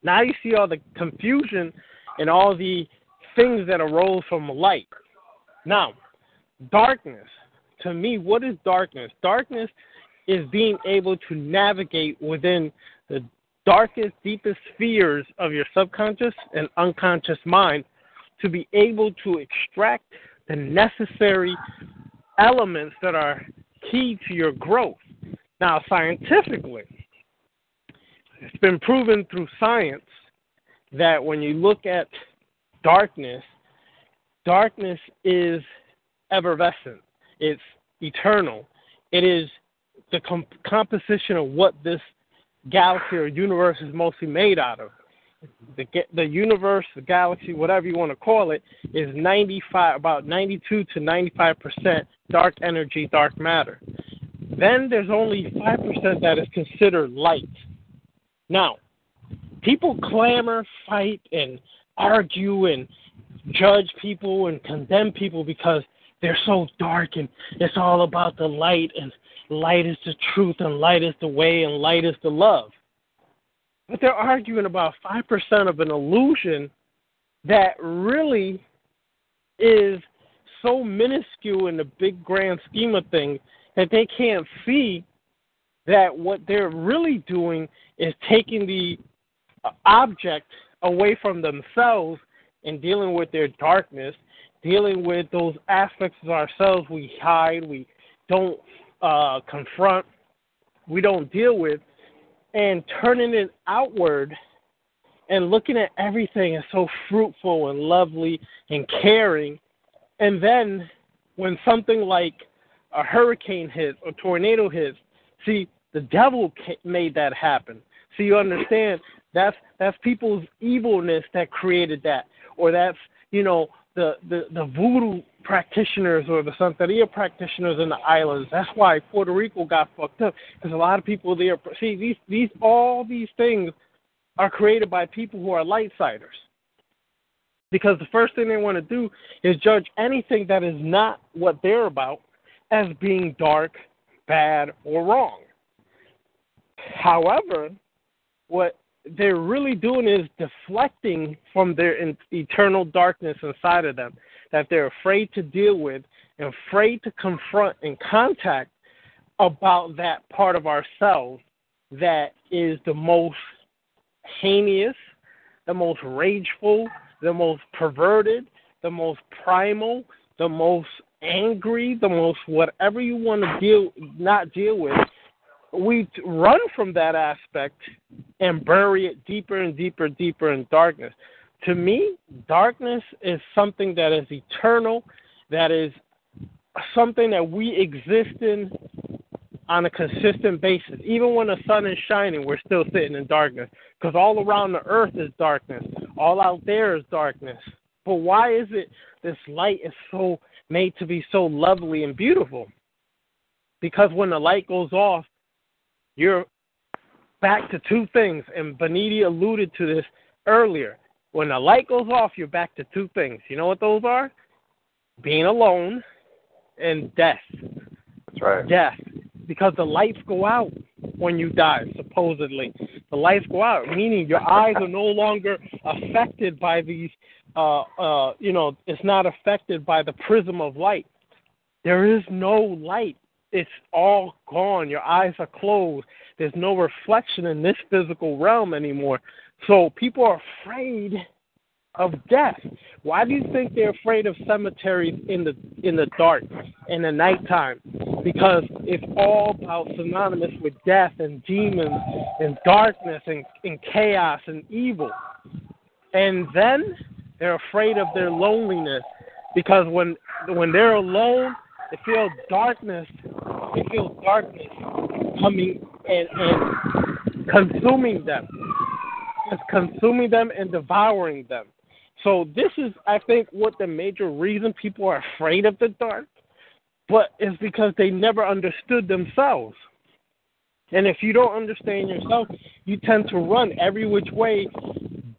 Speaker 3: Now you see all the confusion and all the things that arose from light. Now, darkness. To me, what is darkness? Darkness is being able to navigate within the darkest, deepest spheres of your subconscious and unconscious mind to be able to extract the necessary elements that are key to your growth. Now, scientifically, it's been proven through science that when you look at darkness, darkness is effervescent, it's eternal, it is the composition of what this galaxy or universe is mostly made out of. The the universe, the galaxy, whatever you want to call it, is 95 about 92 to 95 percent dark energy, dark matter. Then there's only 5 percent that is considered light. Now, people clamor, fight, and argue and judge people and condemn people because they're so dark and it's all about the light and light is the truth and light is the way and light is the love. But they're arguing about 5% of an illusion that really is so minuscule in the big grand scheme of things that they can't see that what they're really doing is taking the object away from themselves and dealing with their darkness, dealing with those aspects of ourselves we hide, we don't uh, confront, we don't deal with, and turning it outward and looking at everything as so fruitful and lovely and caring. And then when something like a hurricane hits or tornado hits, see, the devil made that happen. So you understand that's that's people's evilness that created that, or that's you know the the the voodoo practitioners or the Santeria practitioners in the islands. That's why Puerto Rico got fucked up because a lot of people there. See, these these all these things are created by people who are light siders. Because the first thing they want to do is judge anything that is not what they're about as being dark, bad, or wrong. However, what they're really doing is deflecting from their eternal darkness inside of them that they're afraid to deal with and afraid to confront and contact about that part of ourselves that is the most heinous, the most rageful, the most perverted, the most primal, the most angry, the most whatever you want to deal not deal with. We run from that aspect and bury it deeper and deeper, deeper in darkness to me, darkness is something that is eternal, that is something that we exist in on a consistent basis. Even when the sun is shining, we're still sitting in darkness because all around the earth is darkness. All out there is darkness. But why is it this light is so made to be so lovely and beautiful? Because when the light goes off, you're back to two things, and Beniti alluded to this earlier. When the light goes off, you're back to two things. You know what those are? Being alone and death.
Speaker 2: That's right.
Speaker 3: Death. Because the lights go out when you die, supposedly. The lights go out, meaning your eyes are no longer affected by these, uh, uh, you know, it's not affected by the prism of light. There is no light. It's all gone. Your eyes are closed. There's no reflection in this physical realm anymore. So people are afraid of death. Why do you think they're afraid of cemeteries in the in the dark in the nighttime? Because it's all about synonymous with death and demons and darkness and, and chaos and evil. And then they're afraid of their loneliness because when when they're alone, they feel darkness. They feel darkness coming and, and consuming them. It's consuming them and devouring them. So this is, I think, what the major reason people are afraid of the dark, but it's because they never understood themselves. And if you don't understand yourself, you tend to run every which way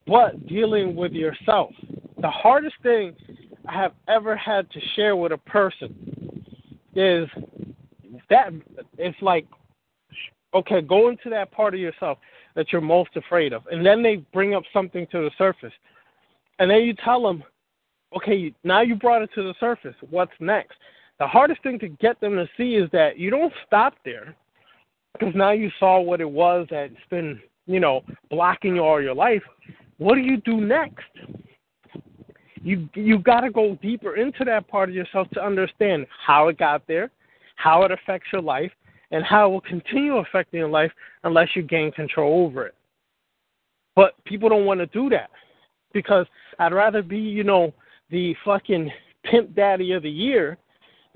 Speaker 3: but dealing with yourself. The hardest thing I have ever had to share with a person is that it's like, okay, go into that part of yourself that you're most afraid of. And then they bring up something to the surface. And then you tell them, okay, now you brought it to the surface. What's next? The hardest thing to get them to see is that you don't stop there because now you saw what it was that's been, you know, blocking you all your life. What do you do next? You you got to go deeper into that part of yourself to understand how it got there, how it affects your life, and how it will continue affecting your life unless you gain control over it. But people don't want to do that because I'd rather be, you know, the fucking pimp daddy of the year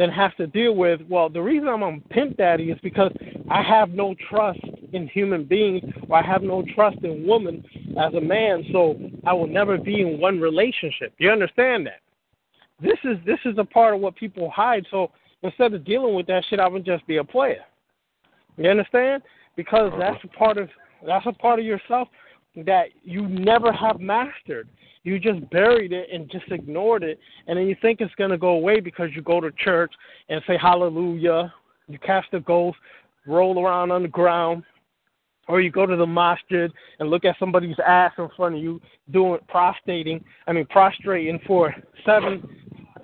Speaker 3: than have to deal with, well, the reason I'm a Pimp Daddy is because I have no trust in human beings or I have no trust in women as a man, so I will never be in one relationship. You understand that? This is this is a part of what people hide. So instead of dealing with that shit, I would just be a player. You understand? Because uh-huh. that's a part of that's a part of yourself that you never have mastered. You just buried it and just ignored it, and then you think it's going to go away because you go to church and say hallelujah, you cast a ghost, roll around on the ground, or you go to the masjid and look at somebody's ass in front of you doing prostrating, I mean prostrating for seven,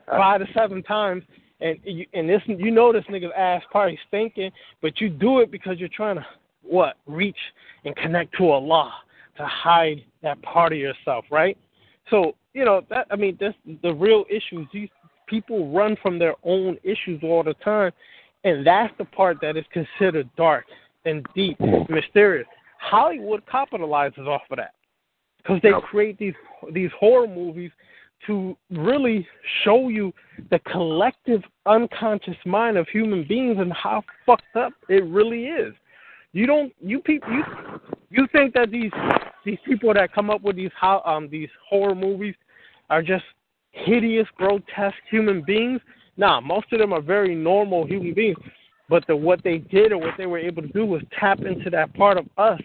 Speaker 3: five to seven times, and you, and this you know this nigga's ass probably stinking, but you do it because you're trying to what reach and connect to Allah to hide that part of yourself, right? So you know that I mean that's the real issues. These people run from their own issues all the time, and that's the part that is considered dark and deep, and mm-hmm. mysterious. Hollywood capitalizes off of that because they create these these horror movies to really show you the collective unconscious mind of human beings and how fucked up it really is. You don't you people you you think that these these people that come up with these um these horror movies are just hideous, grotesque human beings? Nah, most of them are very normal human beings. But the what they did or what they were able to do was tap into that part of us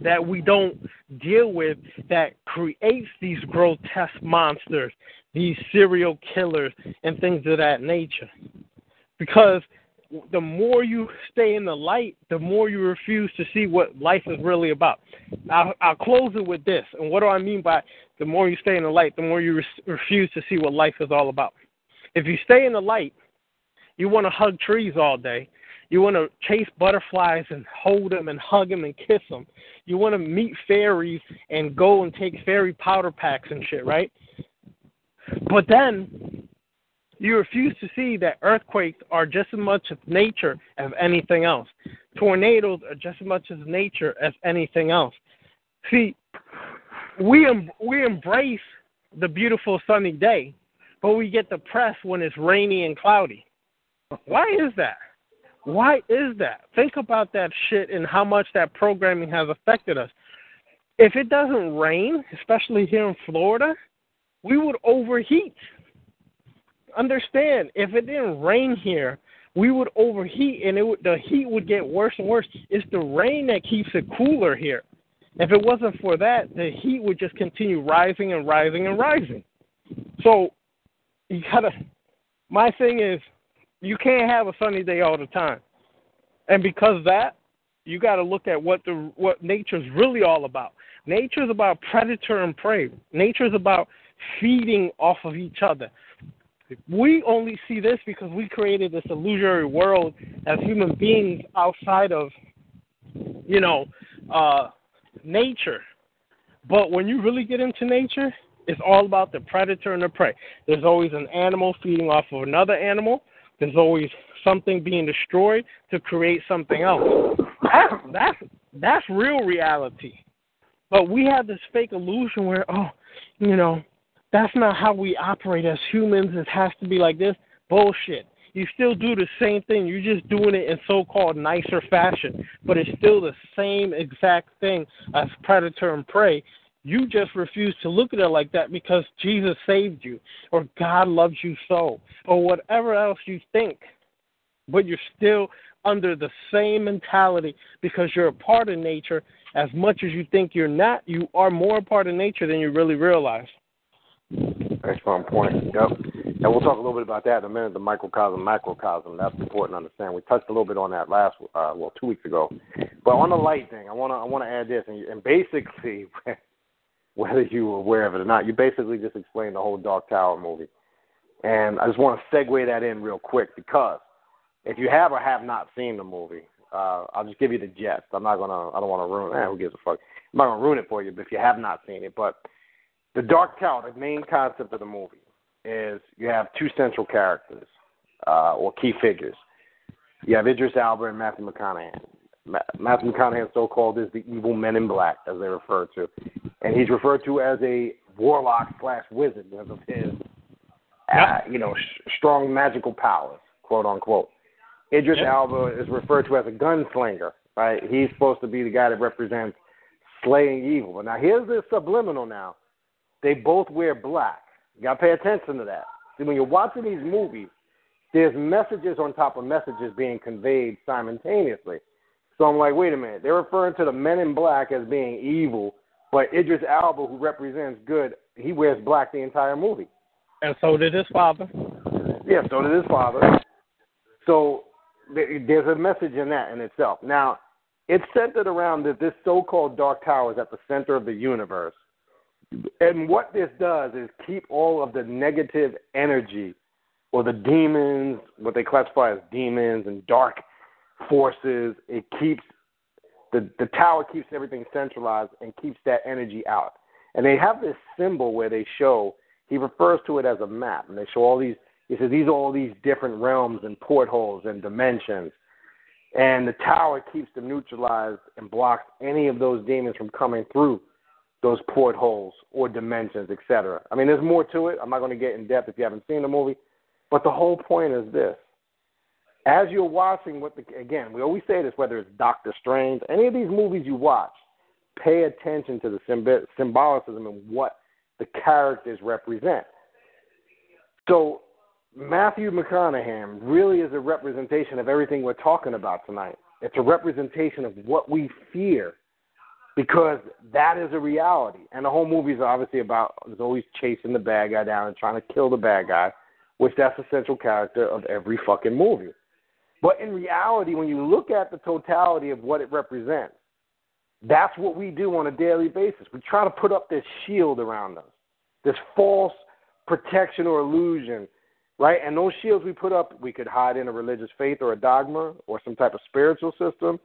Speaker 3: that we don't deal with that creates these grotesque monsters, these serial killers and things of that nature. Because the more you stay in the light, the more you refuse to see what life is really about. I'll, I'll close it with this. And what do I mean by the more you stay in the light, the more you re- refuse to see what life is all about? If you stay in the light, you want to hug trees all day. You want to chase butterflies and hold them and hug them and kiss them. You want to meet fairies and go and take fairy powder packs and shit, right? But then you refuse to see that earthquakes are just as much of nature as anything else. Tornadoes are just as much as nature as anything else. See, we em- we embrace the beautiful sunny day, but we get depressed when it's rainy and cloudy. Why is that? Why is that? Think about that shit and how much that programming has affected us. If it doesn't rain, especially here in Florida, we would overheat understand if it didn't rain here, we would overheat and it would, the heat would get worse and worse. It's the rain that keeps it cooler here. If it wasn't for that, the heat would just continue rising and rising and rising. So you gotta. My thing is, you can't have a sunny day all the time, and because that, you got to look at what the what nature's really all about. Nature's about predator and prey. Nature's about feeding off of each other. We only see this because we created this illusory world as human beings outside of, you know, uh, nature. But when you really get into nature, it's all about the predator and the prey. There's always an animal feeding off of another animal. There's always something being destroyed to create something else. That's that's that's real reality. But we have this fake illusion where, oh, you know, that's not how we operate as humans. It has to be like this. Bullshit. You still do the same thing. You're just doing it in so-called nicer fashion, but it's still the same exact thing as predator and prey. You just refuse to look at it like that because Jesus saved you, or God loves you so, or whatever else you think. But you're still under the same mentality because you're a part of nature. As much as you think you're not, you are more a part of nature than you really realize.
Speaker 2: Excellent point. Yep. And we'll talk a little bit about that in a minute. The microcosm, macrocosm. That's important to understand. We touched a little bit on that last, uh, well, two weeks ago. But on the light thing, I want to, I want to add this, and, and basically, whether you were aware of it or not, you basically just explained the whole Dark Tower movie. And I just want to segue that in real quick because if you have or have not seen the movie, uh, I'll just give you the gist. I'm not gonna. I don't want to ruin. Eh, who gives a fuck? I'm not gonna ruin it for you. But if you have not seen it, but the Dark Tower, the main concept of the movie is you have two central characters uh, or key figures. You have Idris Elba and Matthew McConaughey. Matthew McConaughey, so called, is the evil Men in Black, as they refer to, and he's referred to as a warlock slash wizard because of his, uh, you know, sh- strong magical powers, quote unquote. Idris yep. Elba is referred to as a gunslinger, right? He's supposed to be the guy that represents slaying evil. But now here's the subliminal now. They both wear black. You gotta pay attention to that. See, when you're watching these movies, there's messages on top of messages being conveyed simultaneously. So I'm like, wait a minute. They're referring to the men in black as being evil, but Idris Elba, who represents good, he wears black the entire movie.
Speaker 3: And so did his father.
Speaker 2: Yeah, so did his father. So there's a message in that in itself. Now, it's centered around that this so-called dark tower is at the center of the universe, and what this does is keep all of the negative energy, or the demons, what they classify as demons and dark forces. It keeps the the tower keeps everything centralized and keeps that energy out. And they have this symbol where they show. He refers to it as a map, and they show all these he says these are all these different realms and portholes and dimensions. And the tower keeps them neutralized and blocks any of those demons from coming through those portholes or dimensions, etc. I mean, there's more to it. I'm not going to get in depth if you haven't seen the movie. But the whole point is this. As you're watching what the again, we always say this whether it's Doctor Strange, any of these movies you watch, pay attention to the symbolicism and what the characters represent. So Matthew McConaughey really is a representation of everything we're talking about tonight. It's a representation of what we fear because that is a reality. And the whole movie is obviously about is always chasing the bad guy down and trying to kill the bad guy, which that's the central character of every fucking movie. But in reality, when you look at the totality of what it represents, that's what we do on a daily basis. We try to put up this shield around us, this false protection or illusion right? And those shields we put up, we could hide in a religious faith or a dogma or some type of spiritual system,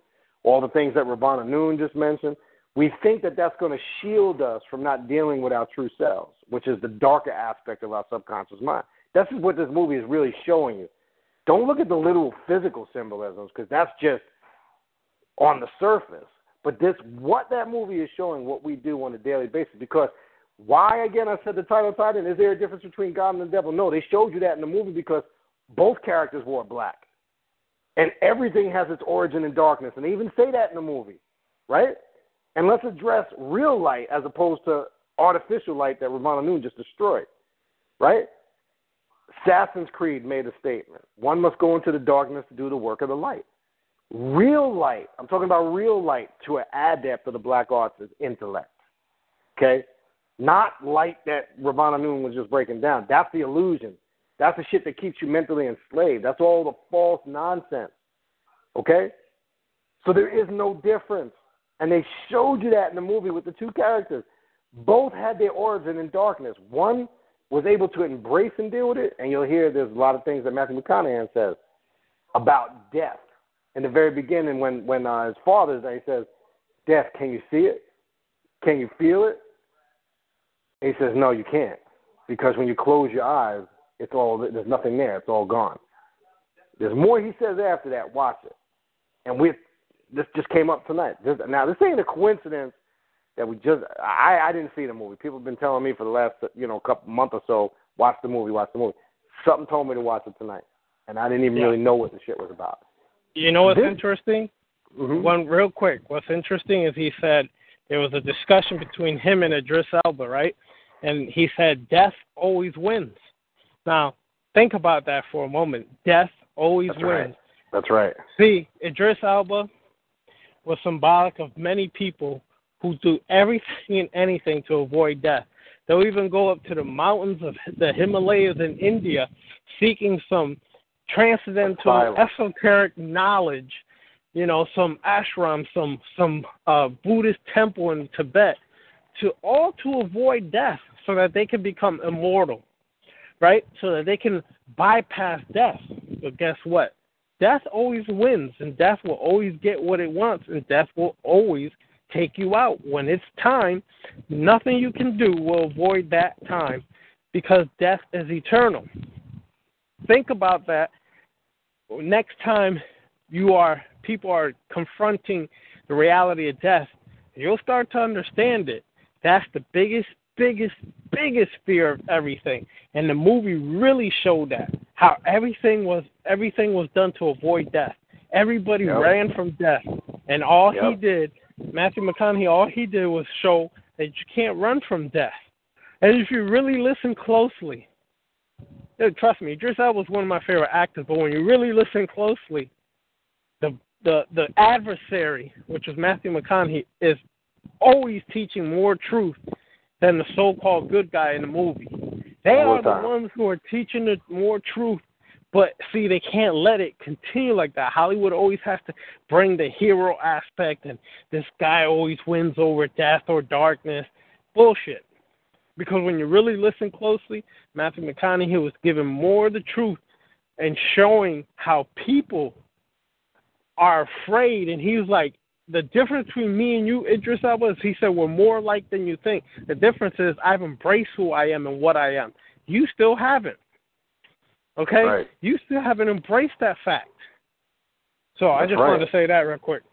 Speaker 2: all the things that Ravana Noon just mentioned. We think that that's going to shield us from not dealing with our true selves, which is the darker aspect of our subconscious mind. This is what this movie is really showing you. Don't look at the literal physical symbolisms because that's just on the surface. But this, what that movie is showing, what we do on a daily basis, because why again? I said the title title. Is there a difference between God and the devil? No, they showed you that in the movie because both characters wore black, and everything has its origin in darkness, and they even say that in the movie, right? And let's address real light as opposed to artificial light that Ravana Noon just destroyed, right? Assassin's Creed made a statement. One must go into the darkness to do the work of the light. Real light, I'm talking about real light to an adept of the black arts is intellect. Okay? Not like that Ravana Noon was just breaking down. That's the illusion. That's the shit that keeps you mentally enslaved. That's all the false nonsense. Okay? So there is no difference. And they showed you that in the movie with the two characters. Both had their origin in darkness. One was able to embrace and deal with it, and you'll hear there's a lot of things that Matthew McConaughey says about death. In the very beginning, when when uh, his father's there, he says, "Death, can you see it? Can you feel it? he says, no, you can't, because when you close your eyes, it's all there's nothing there. It's all gone. There's more he says after that. Watch it. And we this just came up tonight. This, now this ain't a coincidence that we just I I didn't see the movie. People have been telling me for the last you know couple month or so, watch the movie, watch the movie. Something told me to watch it tonight. and I didn't even
Speaker 3: Yeah.
Speaker 2: really know what the shit was about.
Speaker 3: You know what's
Speaker 2: This-
Speaker 3: interesting?
Speaker 2: Mm-hmm.
Speaker 3: One real quick. What's interesting is he said there was a discussion between him and Idris Elba, right? And he said death always wins. Now, think about that for a moment. Death always
Speaker 2: That's right.
Speaker 3: wins.
Speaker 2: That's right.
Speaker 3: See, Idris Elba was symbolic of many people who do everything and anything to avoid death. They'll even go up to the mountains of the Himalayas in India seeking some transcendental, esoteric knowledge, you know, some ashram, some some uh, Buddhist temple in Tibet, to all to avoid death so that they can become immortal, right? So that they can bypass death. But guess what? Death always wins, and death will always get what it wants, and death will always take you out. When it's time, nothing you can do will avoid that time because death is eternal. Think about that next time you are people are confronting the reality of death, you'll start to understand it. That's the biggest, biggest, biggest fear of everything. And the movie really showed that. How everything was everything was done to avoid death. Everybody
Speaker 2: Yep.
Speaker 3: ran from death. And all he did, Matthew McConaughey, all he did was show that you can't run from death. And if you really listen closely, trust me, Idris Elba was one of my favorite actors, but when you really listen closely, the the the adversary, which is Matthew McConaughey, is always teaching more truth than the so-called good guy in the movie. They are
Speaker 2: the
Speaker 3: the ones who are teaching the more truth, but see, they can't let it continue like that. Hollywood always has to bring the hero aspect, and this guy always wins over death or darkness. Bullshit. Because when you really listen closely, Matthew McConaughey was giving more of the truth and showing how people are afraid. And he was like, the difference between me and you, Idris Elba, is he said we're more alike than you think. The difference is I've embraced who I am and what I am. You still haven't. Okay?
Speaker 2: Right.
Speaker 3: You still haven't embraced that fact. So I just
Speaker 2: right.
Speaker 3: wanted to say that real quick.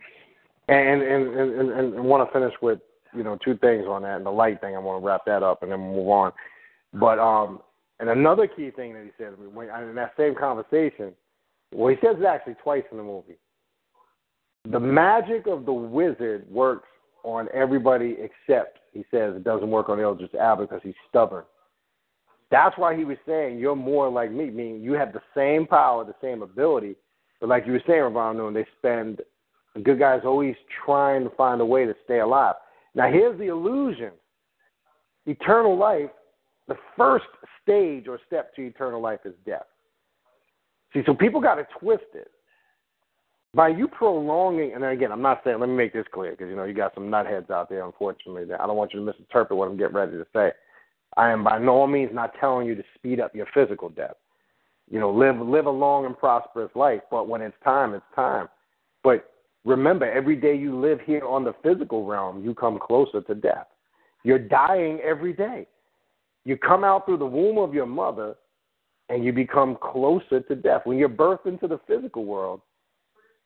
Speaker 2: And and and, and, and want to finish with you know two things on that and the light thing. I want to wrap that up and then move on. But um, and another key thing that he says when in that same conversation, well, he says it actually twice in the movie. The magic of the wizard works on everybody except he says it doesn't work on Idris Elba because he's stubborn. That's why he was saying you're more like me, meaning you have the same power, the same ability, but like you were saying, Ravon they spend the good guys always trying to find a way to stay alive. Now here's the illusion. Eternal life, the first stage or step to eternal life is death. See, so people got it twisted. By you prolonging, and again, I'm not saying, let me make this clear, because, you know, you got some nutheads out there, unfortunately, that I don't want you to misinterpret what I'm getting ready to say. I am by no means not telling you to speed up your physical death. You know, live live a long and prosperous life, but when it's time, it's time. But remember, every day you live here on the physical realm, you come closer to death. You're dying every day. You come out through the womb of your mother and you become closer to death. When you're birthed into the physical world,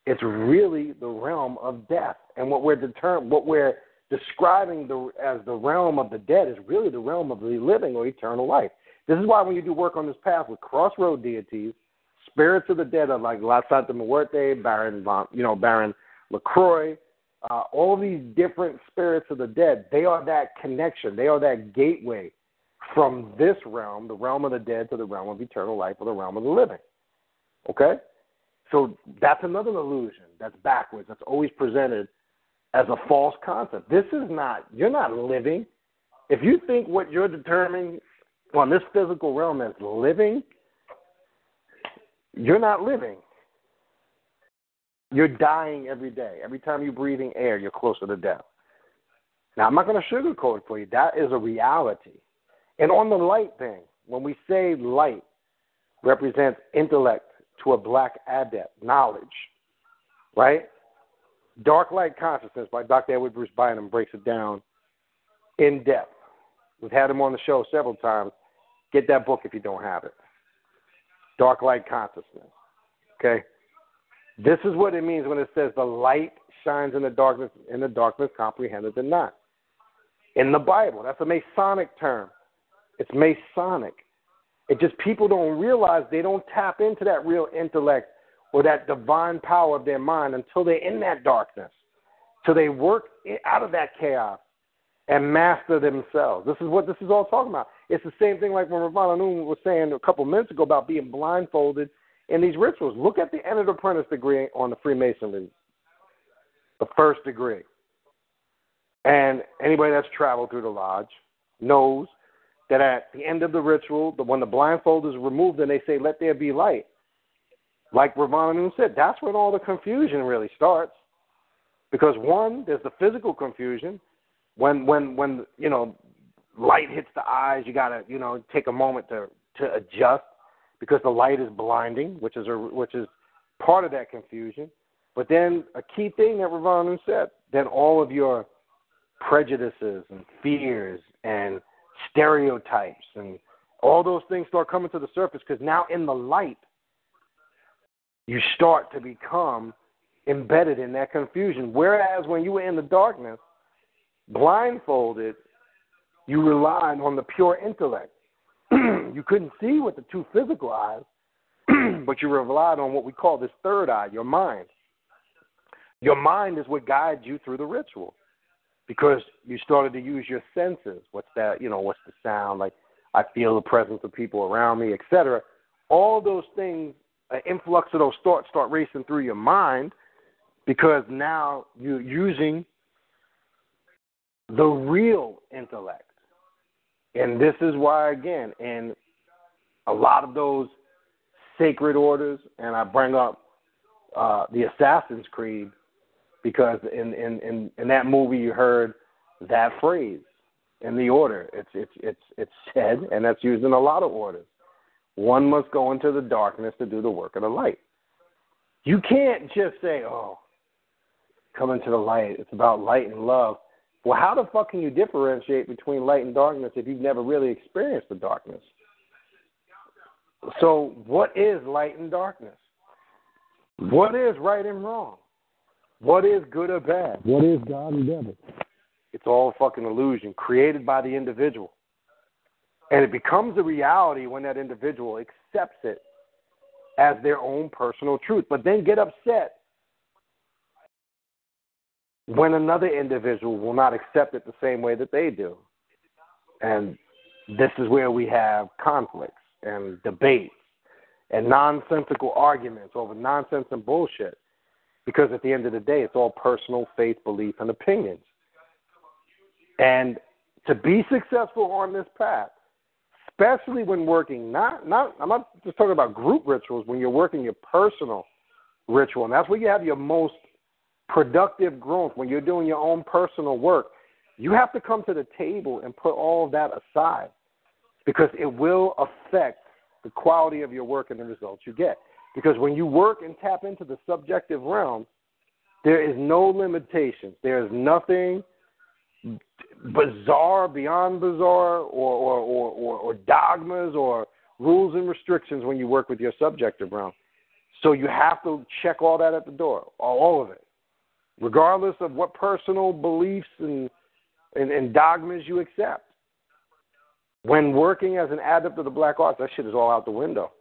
Speaker 2: it's really the realm of death. And what we're determined, what we're describing the, as the realm of the dead is really the realm of the living or eternal life. This is why when you do work on this path with crossroad deities, spirits of the dead are like La Santa Muerte, Baron, Von, you know, Baron Lacroix, uh, all these different spirits of the dead. They are that connection. They are that gateway from this realm, the realm of the dead, to the realm of eternal life or the realm of the living. Okay? So that's another illusion that's backwards, that's always presented as a false concept. This is not, you're not living. If you think what you're determining on this physical realm as living, you're not living. You're dying every day. Every time you're breathing air, you're closer to death. Now, I'm not going to sugarcoat it for you. That is a reality. And on the light thing, when we say light represents intellect to a black adept, knowledge, right? Dark Light Consciousness by Dr. Edward Bruce Bynum breaks it down in depth. We've had him on the show several times. Get that book if you don't have it. Dark Light Consciousness. Okay? This is what it means when it says the light shines in the darkness, in the darkness comprehended it not. In the Bible, that's a Masonic term. It's Masonic. It just people don't realize they don't tap into that real intellect or that divine power of their mind until they're in that darkness. So they work out of that chaos and master themselves. This is what this is all talking about. It's the same thing like when Ravana Noon was saying a couple minutes ago about being blindfolded in these rituals. Look at the Entered Apprentice degree on the Freemasonry, the first degree. And anybody that's traveled through the lodge knows that at the end of the ritual, the, when the blindfold is removed and they say, let there be light, like Ravana Noon said, that's when all the confusion really starts. Because one, there's the physical confusion. When when when you know light hits the eyes, you gotta you know take a moment to to adjust because the light is blinding, which is a, which is part of that confusion. But then a key thing that Ravana said, then all of your prejudices and fears and stereotypes and all those things start coming to the surface because now in the light you start to become embedded in that confusion. Whereas when you were in the darkness, blindfolded, you relied on the pure intellect. you couldn't see with the two physical eyes, but you relied on what we call this third eye, your mind. Your mind is what guides you through the ritual because you started to use your senses. What's that? You know, what's the sound? Like I feel the presence of people around me, etc. All those things, an influx of those thoughts start racing through your mind because now you're using the real intellect. And this is why, again, in a lot of those sacred orders, and I bring up uh, the Assassin's Creed because in, in, in, in that movie you heard that phrase in the order. It's it's it's it's said, and that's used in a lot of orders. One must go into the darkness to do the work of the light. You can't just say, "Oh, come into the light. It's about light and love." Well, how the fuck can you differentiate between light and darkness if you've never really experienced the darkness? So, what is light and darkness? What is right and wrong? What is good or bad? What is God and devil? It's all fucking illusion created by the individual. And it becomes a reality when that individual accepts it as their own personal truth, but then get upset when another individual will not accept it the same way that they do. And this is where we have conflicts and debates and nonsensical arguments over nonsense and bullshit. Because at the end of the day, it's all personal faith, belief, and opinions. And to be successful on this path, especially when working, not not I'm not just talking about group rituals, when you're working your personal ritual, and that's where you have your most productive growth, when you're doing your own personal work, you have to come to the table and put all of that aside because it will affect the quality of your work and the results you get. Because when you work and tap into the subjective realm, there is no limitations. There is nothing bizarre, beyond bizarre, or, or, or, or, or dogmas or rules and restrictions when you work with your subjective realm. So you have to check all that at the door, all of it regardless of what personal beliefs and, and, and dogmas you accept. When working as an adept of the black arts, that shit is all out the window.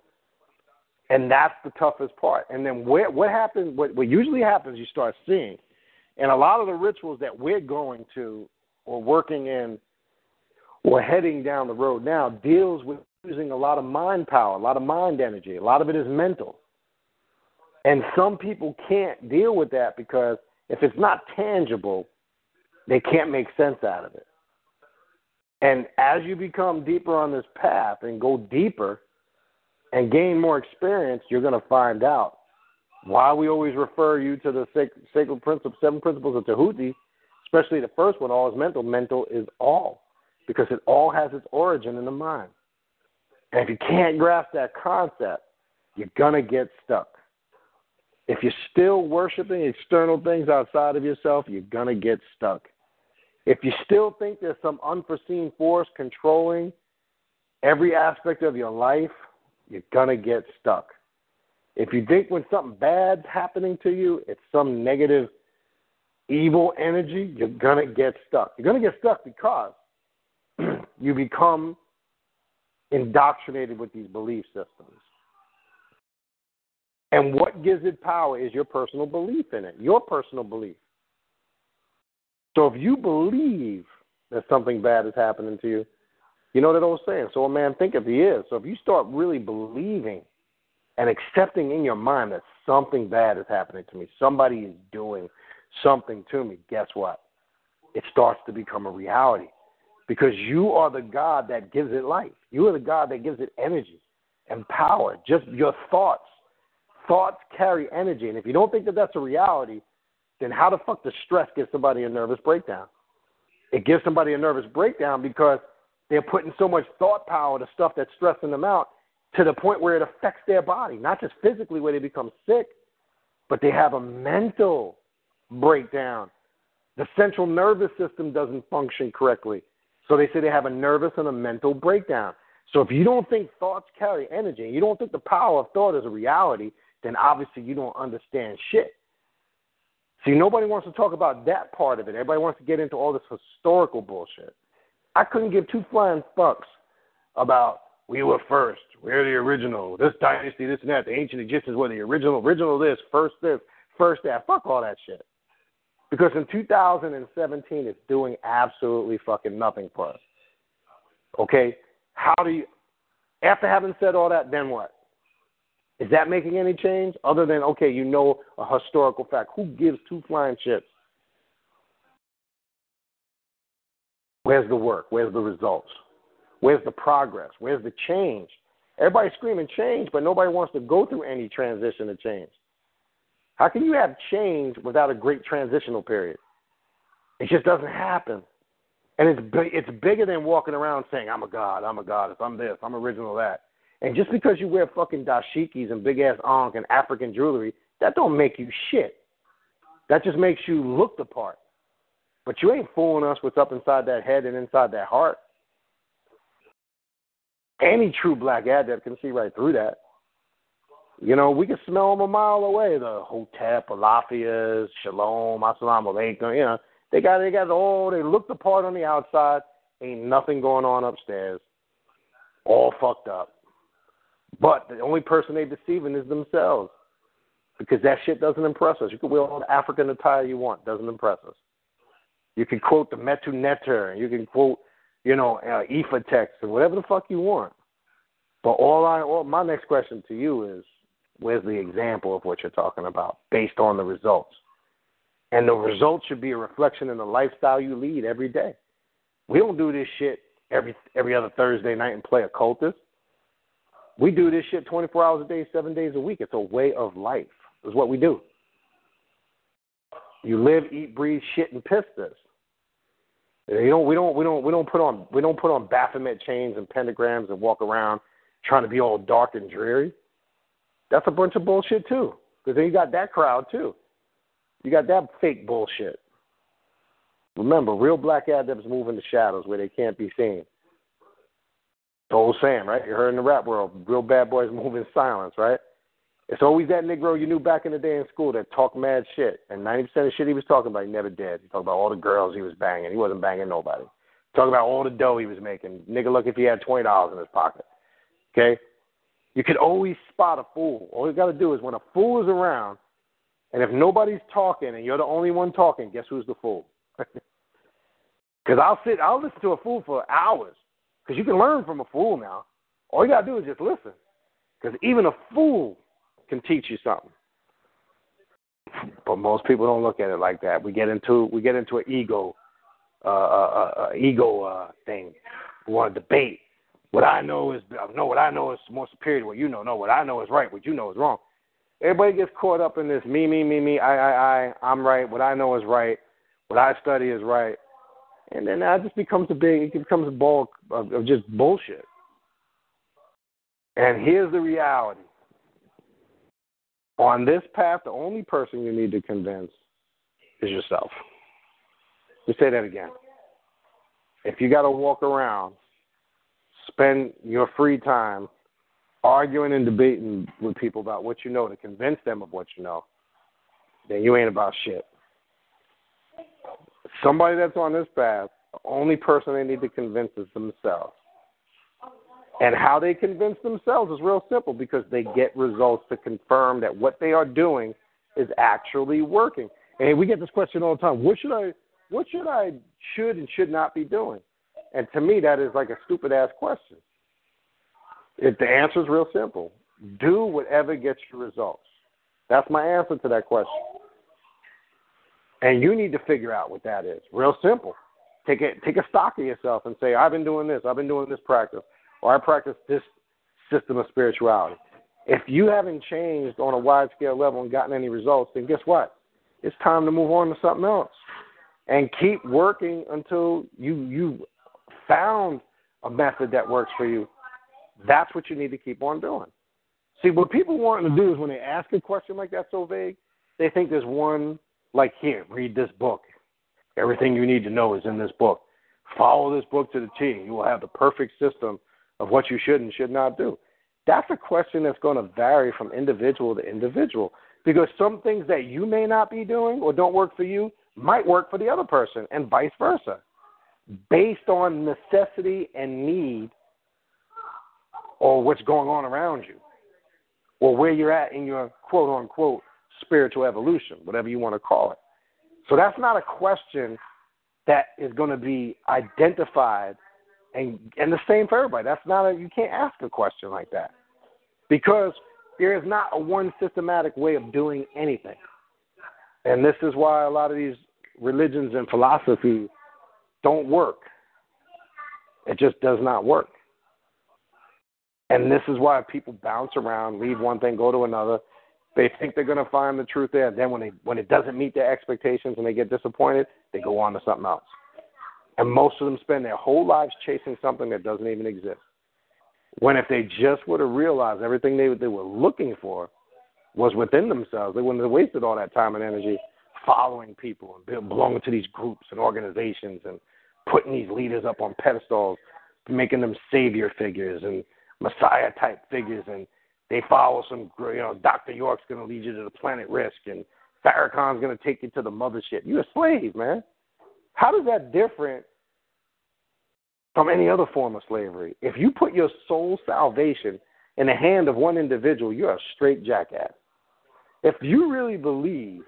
Speaker 2: And that's the toughest part. And then what, what happens, what, what usually happens, you start seeing, and a lot of the rituals that we're going to or working in or heading down the road now deals with using a lot of mind power, a lot of mind energy. A lot of it is mental. And some people can't deal with that because – if it's not tangible, they can't make sense out of it. And as you become deeper on this path and go deeper and gain more experience, you're going to find out why we always refer you to the sacred principles, seven principles of Tahuti, especially the first one, all is mental. Mental is all, because it all has its origin in the mind. And if you can't grasp that concept, you're going to get stuck. If you're still worshiping external things outside of yourself, you're going to get stuck. If you still think there's some unforeseen force controlling every aspect of your life, you're going to get stuck. If you think when something bad's happening to you, it's some negative, evil energy, you're going to get stuck. You're going to get stuck because you become indoctrinated with these belief systems. And what gives it power is your personal belief in it, your personal belief. So if you believe that something bad is happening to you, you know that old saying, so a man thinketh he is. So if you start really believing and accepting in your mind that something bad is happening to me, somebody is doing something to me, guess what? It starts to become a reality because you are the God that gives it life. You are the God that gives it energy and power. Just your thoughts. Thoughts carry energy. And if you don't think that that's a reality, then how the fuck does stress give somebody a nervous breakdown? It gives somebody a nervous breakdown because they're putting so much thought power to stuff that's stressing them out to the point where it affects their body, not just physically where they become sick, but they have a mental breakdown. The central nervous system doesn't function correctly. So they say they have a nervous and a mental breakdown. So if you don't think thoughts carry energy, and you don't think the power of thought is a reality, then obviously you don't understand shit. See, nobody wants to talk about that part of it. Everybody wants to get into all this historical bullshit. I couldn't give two flying fucks about we were first, we're the original, this dynasty, this and that. The ancient Egyptians were the original, original this, first this, first that. Fuck all that shit. Because in 2017, it's doing absolutely fucking nothing for us. Okay? How do you, after having said all that, then what? Is that making any change other than, okay, you know a historical fact? Who gives two flying shits? Where's the work? Where's the results? Where's the progress? Where's the change? Everybody's screaming change, but nobody wants to go through any transition to change. How can you have change without a great transitional period? It just doesn't happen. And it's it's bigger than walking around saying I'm a god, I'm a goddess, I'm this, I'm original that. And just because you wear fucking dashikis and big ass ankh and African jewelry, that don't make you shit. That just makes you look the part. But you ain't fooling us what's up inside that head and inside that heart. Any true black adept can see right through that. You know, we can smell them a mile away. The Hotep, Alafias, Shalom, Assalamu Alaikum. You know, they got they got all they look the part on the outside. Ain't nothing going on upstairs. All fucked up. But the only person they deceiving is themselves. Because that shit doesn't impress us. You can wear all the African attire you want, doesn't impress us. You can quote the Metu Neter, you can quote, you know, uh, Ifa text or whatever the fuck you want. But all I, all, my next question to you is, where's the example of what you're talking about based on the results? And the results should be a reflection in the lifestyle you lead every day. We don't do this shit every every other Thursday night and play occultist. We do this shit 24 hours a day, seven days a week. It's a way of life. Is what we do. You live, eat, breathe, shit, and piss this. You know, we don't we don't we don't put on we don't put on Baphomet chains and pentagrams and walk around trying to be all dark and dreary. That's a bunch of bullshit too. Because then you got that crowd too. You got that fake bullshit. Remember, real black adepts move in the shadows where they can't be seen. The old saying, right? You heard in the rap world, real bad boys move in silence, right? It's always that Negro you knew back in the day in school that talked mad shit. And 90% of shit he was talking about, he never did. He talked about all the girls he was banging. He wasn't banging nobody. Talking about all the dough he was making. Nigga, look if he had $20 in his pocket. Okay? You can always spot a fool. All you got to do is when a fool is around, and if nobody's talking and you're the only one talking, guess who's the fool? Because I'll sit, I'll listen to a fool for hours. Because you can learn from a fool now. All you got to do is just listen. Because even a fool can teach you something. But most people don't look at it like that. We get into we get into an ego, uh, uh, uh, uh ego uh, thing. We want to debate. What I know is no. What I know is more superior to what you know. No, what I know is right. What you know is wrong. Everybody gets caught up in this me, me, me, me, I, I, I. I'm right. What I know is right. What I study is right. And then that just becomes a big. It becomes a bulk of, of just bullshit. And here's the reality on this path, the only person you need to convince is yourself. Me say that again. If you got to walk around, spend your free time arguing and debating with people about what you know to convince them of what you know, then you ain't about shit. Somebody that's on this path, the only person they need to convince is themselves. And how they convince themselves is real simple because they get results to confirm that what they are doing is actually working. And we get this question all the time: What should I, what should I, should and should not be doing? And to me, that is like a stupid ass question. If the answer is real simple, do whatever gets you results. That's my answer to that question. And you need to figure out what that is. Real simple. Take a take a stock of yourself and say, I've been doing this, I've been doing this practice, or I practice this system of spirituality. If you haven't changed on a wide scale level and gotten any results, then guess what? It's time to move on to something else. And keep working until you you found a method that works for you. That's what you need to keep on doing. See, what people want to do is when they ask a question like that so vague, they think there's one like here, read this book. Everything you need to know is in this book. Follow this book to the T. You will have the perfect system of what you should and should not do. That's a question that's going to vary from individual to individual because some things that you may not be doing or don't work for you might work for the other person and vice versa based on necessity and need or what's going on around you or where you're at in your quote unquote spiritual evolution, whatever you want to call it. So that's not a question that is going to be identified and and the same for everybody. That's not a you can't ask a question like that. Because there is not a one systematic way of doing anything. And this is why a lot of these religions and philosophies don't work. It just does not work. And this is why people bounce around, leave one thing, go to another, they think they're going to find the truth there. And then when they when it doesn't meet their expectations and they get disappointed, they go on to something else. And most of them spend their whole lives chasing something that doesn't even exist. When if they just would have realized everything they they were looking for was within themselves, they wouldn't have wasted all that time and energy following people and belonging to these groups and organizations and putting these leaders up on pedestals, making them savior figures and messiah type figures and they follow some, you know, Dr. York's going to lead you to the planet Rizq, and Farrakhan's going to take you to the mothership. You're a slave, man. How does that different from any other form of slavery? If you put your soul salvation in the hand of one individual, you're a straight jackass. If you really believe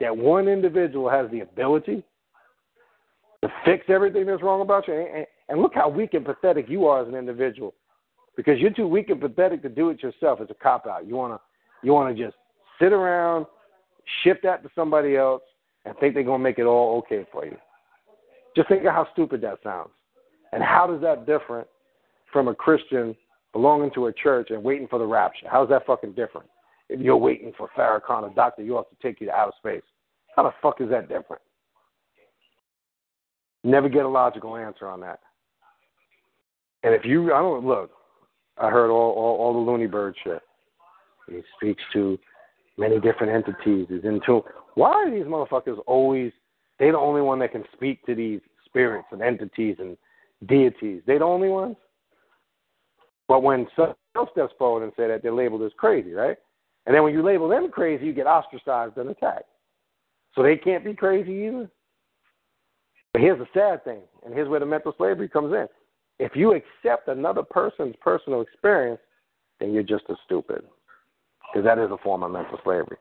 Speaker 2: that one individual has the ability fix everything that's wrong about you, and, and look how weak and pathetic you are as an individual because you're too weak and pathetic to do it yourself. It's a cop out. You wanna you wanna just sit around, shift that to somebody else, and think they're gonna make it all okay for you. Just think of how stupid that sounds, and how does that different from a Christian belonging to a church and waiting for the rapture? How's that fucking different? If you're waiting for Farrakhan or Dr. York to take you to outer space, how the fuck is that different? Never get a logical answer on that. And if you, I don't look, I heard all, all, all the Looney Bird shit. He speaks to many different entities. He's into why are these motherfuckers always they the only one that can speak to these spirits and entities and deities? They the only ones? But when someone else steps forward and say that, they're labeled as crazy, right? And then when you label them crazy, you get ostracized and attacked. So they can't be crazy either. But here's the sad thing, and here's where the mental slavery comes in. If you accept another person's personal experience, then you're just as stupid. Because that is a form of mental slavery.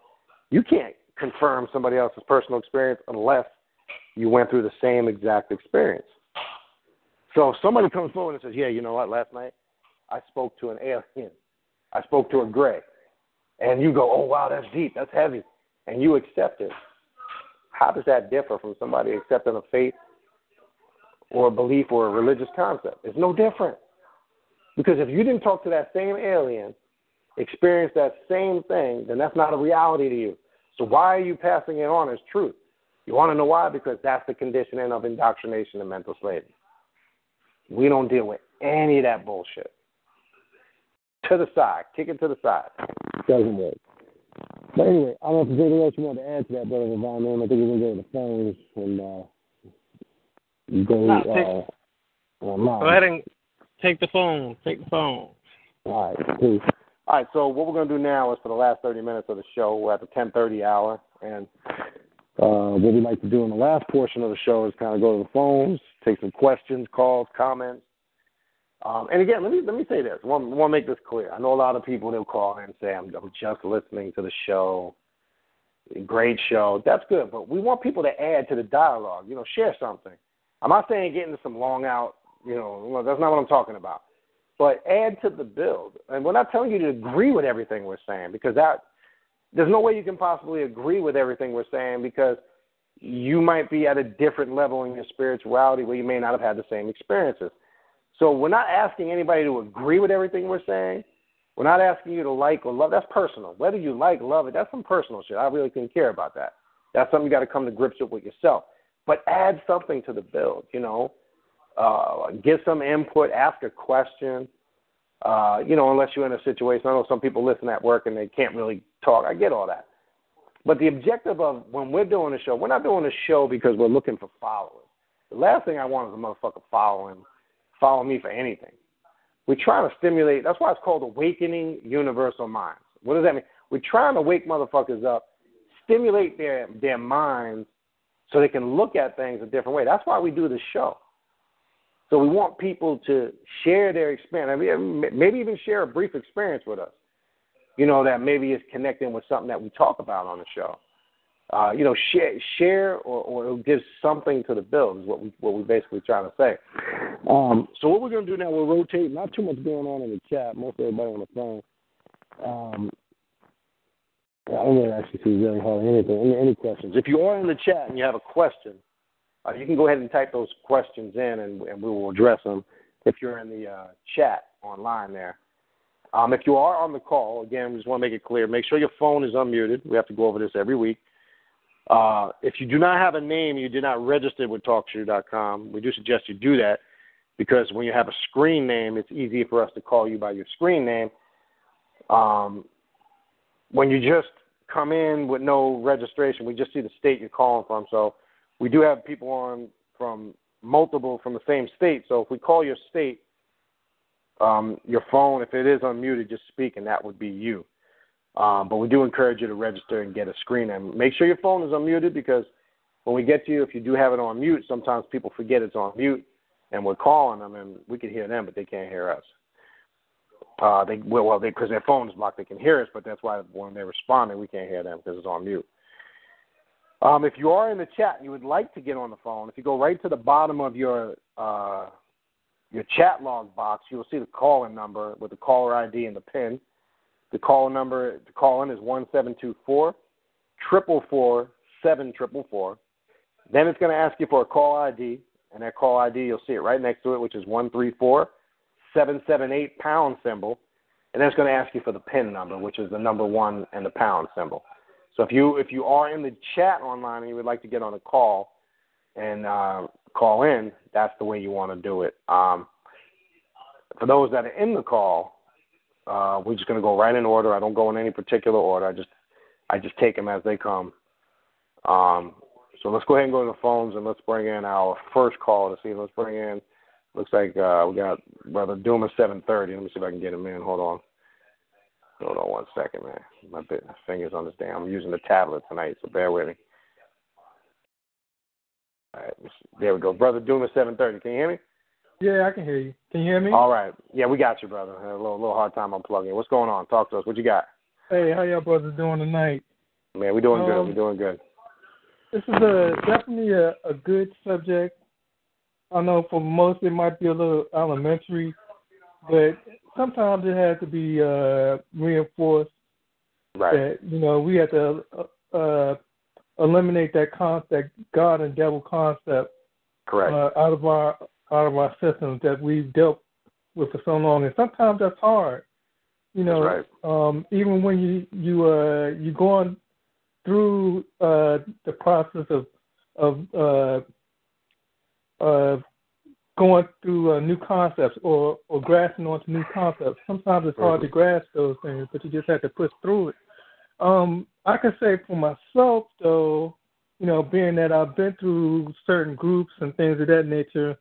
Speaker 2: You can't confirm somebody else's personal experience unless you went through the same exact experience. So if somebody comes forward and says, Yeah, you know what, last night I spoke to an alien. I spoke to a gray. And you go, Oh wow, that's deep, that's heavy and you accept it. How does that differ from somebody accepting a faith or a belief or a religious concept. It's no different. Because if you didn't talk to that same alien, experience that same thing, then that's not a reality to you. So why are you passing it on as truth? You want to know why? Because that's the conditioning of indoctrination and mental slavery. We don't deal with any of that bullshit. To the side. Kick it to the side.
Speaker 4: Doesn't work. But anyway, I don't know if there's anything else you want to add to that, Brother Von I think we're going to go to the phones and uh, Go, no, take, uh,
Speaker 3: well, go ahead and take the phone. Take the phone.
Speaker 4: All right, please.
Speaker 2: All right, so what we're going to do now is for the last 30 minutes of the show, we're at the 10:30 hour, and uh, what we like to do in the last portion of the show is kind of go to the phones, take some questions, calls, comments. Um, and again, let me let me say this. I want, want to make this clear. I know a lot of people they'll call and say, "I'm, I'm just listening to the show. Great show. That's good, but we want people to add to the dialogue. You know, share something. I'm not saying get into some long out. You know, that's not what I'm talking about. But add to the build. And we're not telling you to agree with everything we're saying because that there's no way you can possibly agree with everything we're saying because you might be at a different level in your spirituality where you may not have had the same experiences. So we're not asking anybody to agree with everything we're saying. We're not asking you to like or love. That's personal. Whether you like, love it, that's some personal shit. I really couldn't care about that. That's something you got to come to grips with with yourself. But add something to the build. You know, uh, give some input, ask a question. Uh, you know, unless you're in a situation. I know some people listen at work and they can't really talk. I get all that. But the objective of when we're doing a show, we're not doing a show because we're looking for followers. The last thing I want is a motherfucker following, follow me for anything. We're trying to stimulate. That's why it's called awakening universal minds. What does that mean? We're trying to wake motherfuckers up, stimulate their their minds, so they can look at things a different way. That's why we do the show. So we want people to share their experience. I mean, maybe even share a brief experience with us you know, that maybe is connecting with something that we talk about on the show. Uh, you know, share, share or, or give something to the build is what we what we basically trying to say.
Speaker 4: Um, so what we're to do now, we'll rotate. Not too much going on in the chat. Most everybody on the phone. Um, I don't really actually see really hardly anything. Any, any questions?
Speaker 2: If you are in the chat and you have a question, uh, you can go ahead and type those questions in, and, and we will address them. If you're in the uh, chat online there. Um, if you are on the call, again, we just want to make it clear, make sure your phone is unmuted. We have to go over this every week. Uh, if you do not have a name, you did not register with TalkShoe.com, we do suggest you do that because when you have a screen name, it's easier for us to call you by your screen name. Um, when you just come in with no registration, we just see the state you're calling from. So we do have people on from multiple from the same state. So if we call your state, um, your phone, if it is unmuted, just speak, and that would be you. Um, but we do encourage you to register and get a screen. And make sure your phone is unmuted because when we get to you, if you do have it on mute, sometimes people forget it's on mute, and we're calling them, and we can hear them, but they can't hear us. Uh, they well, they because their phone is blocked, they can hear us, but that's why when they're responding, we can't hear them because it's on mute. Um, if you are in the chat and you would like to get on the phone, if you go right to the bottom of your uh, your chat log box, you will see the call-in number with the caller ID and the PIN. The call number to call in is one seven two four triple four seven triple four. Then it's going to ask you for a call ID, and that call ID you'll see it right next to it, which is one three four seven seven eight pound symbol, and then it's going to ask you for the PIN number, which is the number one and the pound symbol. So if you if you are in the chat online and you would like to get on a call and uh, call in, that's the way you want to do it. Um, for those that are in the call, uh, we're just going to go right in order. I don't go in any particular order. I just I just take them as they come. Um, so let's go ahead and go to the phones and let's bring in our first call to see. Let's bring in. Looks like uh, we got brother Duma seven thirty. Let me see if I can get him in. Hold on. Hold on one second, man. My fingers on this damn. I'm using the tablet tonight, so bear with me. All right, there we go. Brother Duma, 730. Can you hear me?
Speaker 5: Yeah, I can hear you. Can you hear me?
Speaker 2: All right. Yeah, we got you, brother. Had a little, little hard time unplugging. What's going on? Talk to us. What you got?
Speaker 5: Hey, how y'all brothers doing tonight?
Speaker 2: Man, we doing
Speaker 5: um,
Speaker 2: good. We doing good.
Speaker 5: This is a definitely a, a good subject. I know for most it might be a little elementary, but sometimes it has to be uh, reinforced.
Speaker 2: Right.
Speaker 5: That you know we have to uh, uh, eliminate that concept, God and devil concept,
Speaker 2: correct,
Speaker 5: uh, out of our out of our systems that we've dealt with for so long, and sometimes that's hard. You know,
Speaker 2: right.
Speaker 5: um, even when you you uh you going through uh the process of of uh uh going through uh, new concepts or or grasping onto new concepts. Sometimes it's hard to grasp those things, but you just have to push through it. Um, I can say for myself though, you know, being that I've been through certain groups and things of that nature,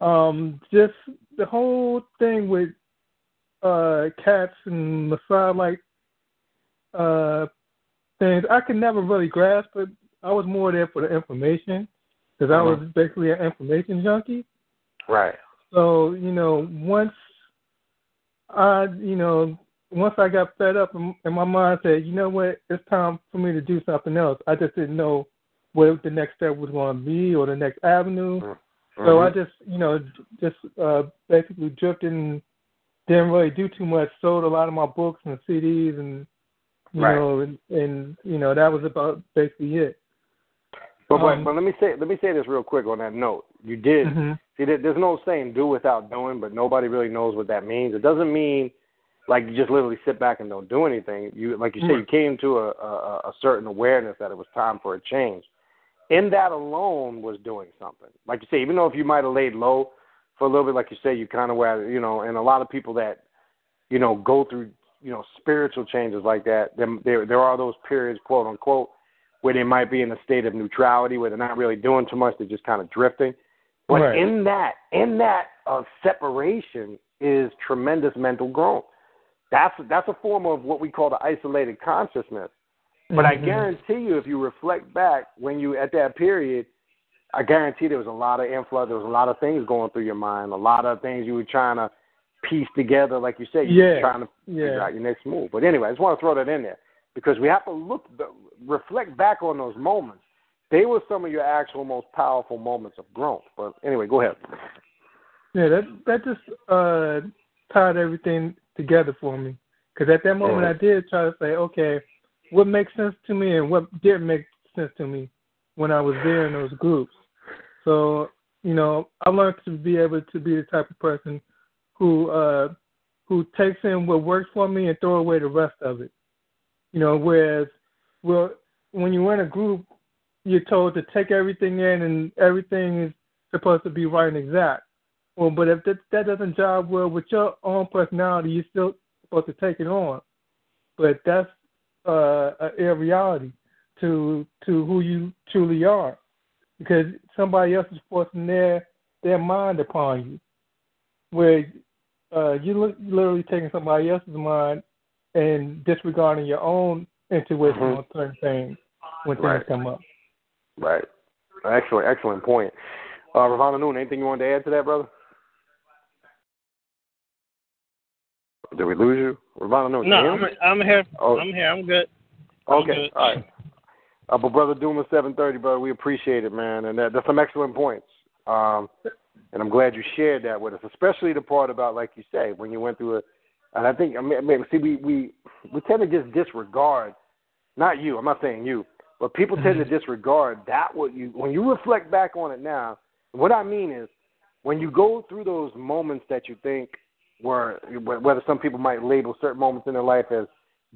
Speaker 5: um, just the whole thing with uh cats and Messiah like uh things, I could never really grasp it. I was more there for the information because I was basically an information junkie.
Speaker 2: Right.
Speaker 5: So you know, once I, you know, once I got fed up, and, and my mind said, you know what, it's time for me to do something else. I just didn't know what the next step was going to be or the next avenue.
Speaker 2: Mm-hmm.
Speaker 5: So I just, you know, just uh, basically drifted and didn't really do too much. Sold a lot of my books and CDs, and you
Speaker 2: Right.
Speaker 5: know, and, and you know that was about basically it.
Speaker 2: But, but
Speaker 5: Um,
Speaker 2: but let me say let me say this real quick on that note. You did
Speaker 5: Mhm.
Speaker 2: see there, there's no saying do without doing, but nobody really knows what that means. It doesn't mean like you just literally sit back and don't do anything. You like you said, you came to a, a a certain awareness that it was time for a change. In that alone was doing something. Like you say, even though if you might have laid low for a little bit, like you say, you kind of were, you know, and a lot of people that, you know, go through, you know, spiritual changes like that. Then there there are those periods, quote unquote, where they might be in a state of neutrality, where they're not really doing too much, they're just kind of drifting. But
Speaker 5: Right.
Speaker 2: in that, in that uh, separation is tremendous mental growth. That's that's a form of what we call the isolated consciousness. But I
Speaker 5: Mhm.
Speaker 2: guarantee you, if you reflect back when you at that period, I guarantee there was a lot of influx. There was a lot of things going through your mind. A lot of things you were trying to piece together, like you said. You
Speaker 5: Yeah.
Speaker 2: were trying to figure out your next move. But anyway, I just want to throw that in there because we have to look, reflect back on those moments. They were some of your actual most powerful moments of growth. But anyway, go ahead.
Speaker 5: Yeah, that that just uh, tied everything together for me. Because at that moment, I did try to say, okay, what makes sense to me and what didn't make sense to me when I was there in those groups. So you know, I learned to be able to be the type of person who uh, who takes in what works for me and throw away the rest of it. You know, whereas well, when you're in a group, you're told to take everything in and everything is supposed to be right and exact. Well, but if that, that doesn't jive well with your own personality, you're still supposed to take it on. But that's uh, a irreality to to who you truly are, because somebody else is forcing their their mind upon you, where uh, you're literally taking somebody else's mind and disregarding your own intuition
Speaker 2: Mhm.
Speaker 5: on certain things when things
Speaker 2: Right.
Speaker 5: come up.
Speaker 2: Right. Excellent, excellent point. Uh, Ravana Noon, anything you wanted to add to that, brother? Did we lose you? Ravana Noon,
Speaker 3: No, I'm? I'm here.
Speaker 2: Oh.
Speaker 3: I'm here. I'm good. I'm
Speaker 2: Okay,
Speaker 3: good.
Speaker 2: all right. Uh, but brother Duma seven thirty, brother, we appreciate it, man, and that, that's some excellent points. Um, and I'm glad you shared that with us, especially the part about, like you say, when you went through it. And I think, I mean, maybe see, we we we tend to just disregard. Not you. I'm not saying you, but people tend to disregard that. What you when you reflect back on it now, what I mean is, when you go through those moments that you think were, whether some people might label certain moments in their life as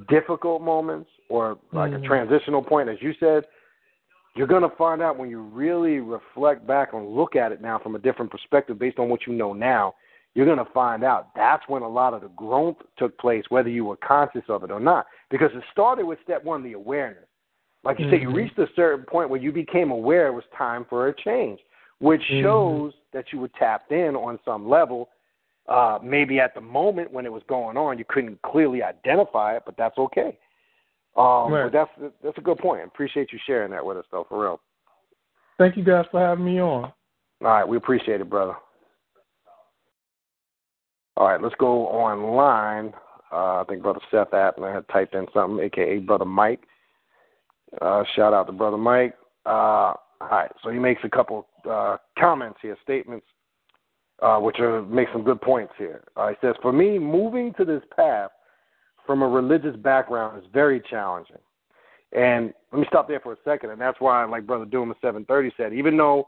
Speaker 2: difficult moments or like
Speaker 5: Mhm.
Speaker 2: a transitional point, as you said, you're going to find out when you really reflect back and look at it now from a different perspective based on what you know now. You're going to find out that's when a lot of the growth took place, whether you were conscious of it or not. Because it started with step one, the awareness. Like you said, you
Speaker 5: Mhm.
Speaker 2: reached a certain point where you became aware it was time for a change, which
Speaker 5: Mhm.
Speaker 2: shows that you were tapped in on some level. Uh, maybe at the moment when it was going on, you couldn't clearly identify it, but that's okay. Um,
Speaker 5: Right.
Speaker 2: But that's that's a good point. Appreciate you sharing that with us, though, for real.
Speaker 5: Thank you guys for having me on.
Speaker 2: All right, we appreciate it, brother. All right, let's go online. Uh, I think Brother Seth Appner had typed in something, aka Brother Mike. Uh, shout out to Brother Mike. Uh, all right, so he makes a couple uh, comments here, statements, uh, which are, make some good points here. Uh, he says, For me, moving to this path from a religious background is very challenging. And let me stop there for a second, and that's why, like Brother Doom at 730 said, even though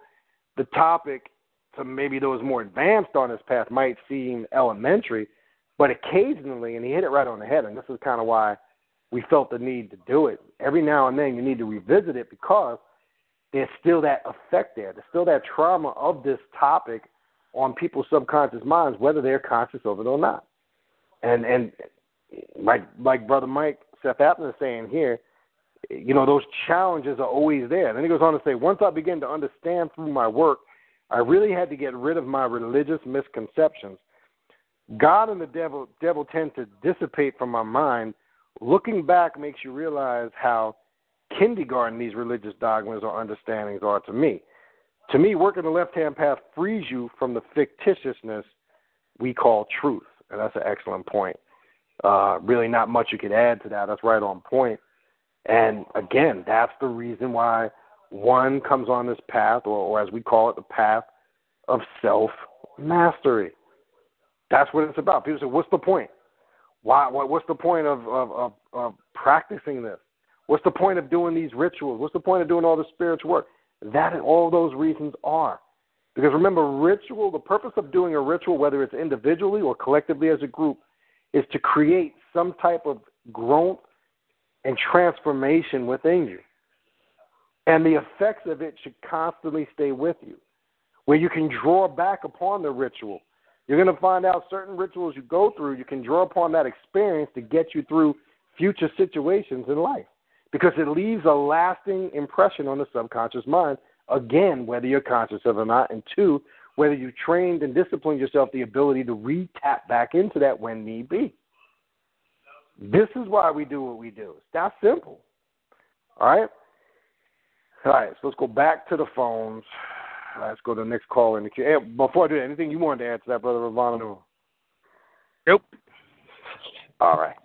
Speaker 2: the topic to maybe those more advanced on this path might seem elementary, but occasionally, and he hit it right on the head, and this is kind of why we felt the need to do it. Every now and then, you need to revisit it because there's still that effect there. There's still that trauma of this topic on people's subconscious minds, whether they're conscious of it or not. And and like like Brother Mike Seth Appner is saying here, you know, those challenges are always there. And then he goes on to say, once I begin to understand through my work, I really had to get rid of my religious misconceptions. God and the devil devil tend to dissipate from my mind. Looking back makes you realize how kindergarten these religious dogmas or understandings are to me. To me, working the left hand path frees you from the fictitiousness we call truth. And that's an excellent point. Uh, really, not much you could add to that. That's right on point. And again, that's the reason why one comes on this path, or, or as we call it, the path of self mastery. That's what it's about. People say, "What's the point? Why? What, what's the point of, of, of, of practicing this? What's the point of doing these rituals? What's the point of doing all this spiritual work?" That and all those reasons are. Because remember, ritual, the purpose of doing a ritual, whether it's individually or collectively as a group, is to create some type of growth and transformation within you. And the effects of it should constantly stay with you. Where you can draw back upon the ritual. You're going to find out certain rituals you go through, you can draw upon that experience to get you through future situations in life because it leaves a lasting impression on the subconscious mind, again, whether you're conscious of it or not, and two, whether you trained and disciplined yourself the ability to re tap back into that when need be. This is why we do what we do. It's that simple. All right? All right, so let's go back to the phones. Let's go to the next call in the queue. Before I do that, anything you wanted to add to that, Brother Ravana?
Speaker 3: Nope.
Speaker 2: All right.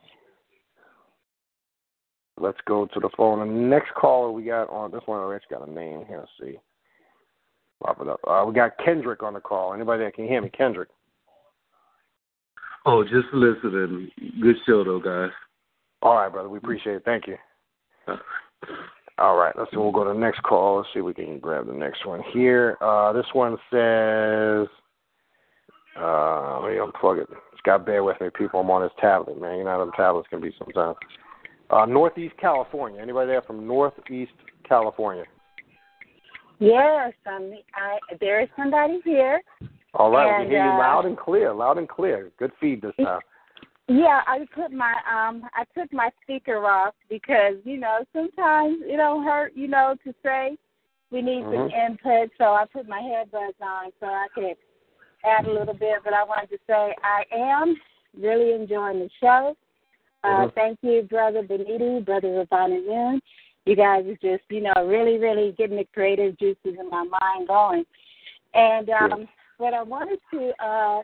Speaker 2: Let's go to the phone. The next caller we got on this one, we actually got a name here. Let's see. Pop it up. Uh, we got Kendrick on the call. Anybody that can hear me? Kendrick.
Speaker 6: Oh, just listening. Good show, though, guys.
Speaker 2: All right, brother. We appreciate it. Thank you. All right. Let's see. We'll go to the next call. Let's see if we can grab the next one here. Uh, this one says, uh, let me unplug it. Just got to bear with me, people. I'm on this tablet, man. You know how them tablets can be sometimes. Uh, Northeast California. Anybody there from Northeast California?
Speaker 7: Yes, um, I, there is somebody here.
Speaker 2: All right,
Speaker 7: And,
Speaker 2: we can hear you
Speaker 7: uh,
Speaker 2: loud and clear, loud and clear. Good feed this time.
Speaker 7: Yeah, I put my um I took my speaker off because, you know, sometimes it don't hurt, you know, to say we need some
Speaker 2: Mhm.
Speaker 7: input, so I put my headbuds on so I could add a little bit, but I wanted to say I am really enjoying the show. Uh
Speaker 2: Mhm.
Speaker 7: thank you, Brother Beniti, Brother Ravana Noon. You guys are just, you know, really, really getting the creative juices in my mind going. And um what I wanted to uh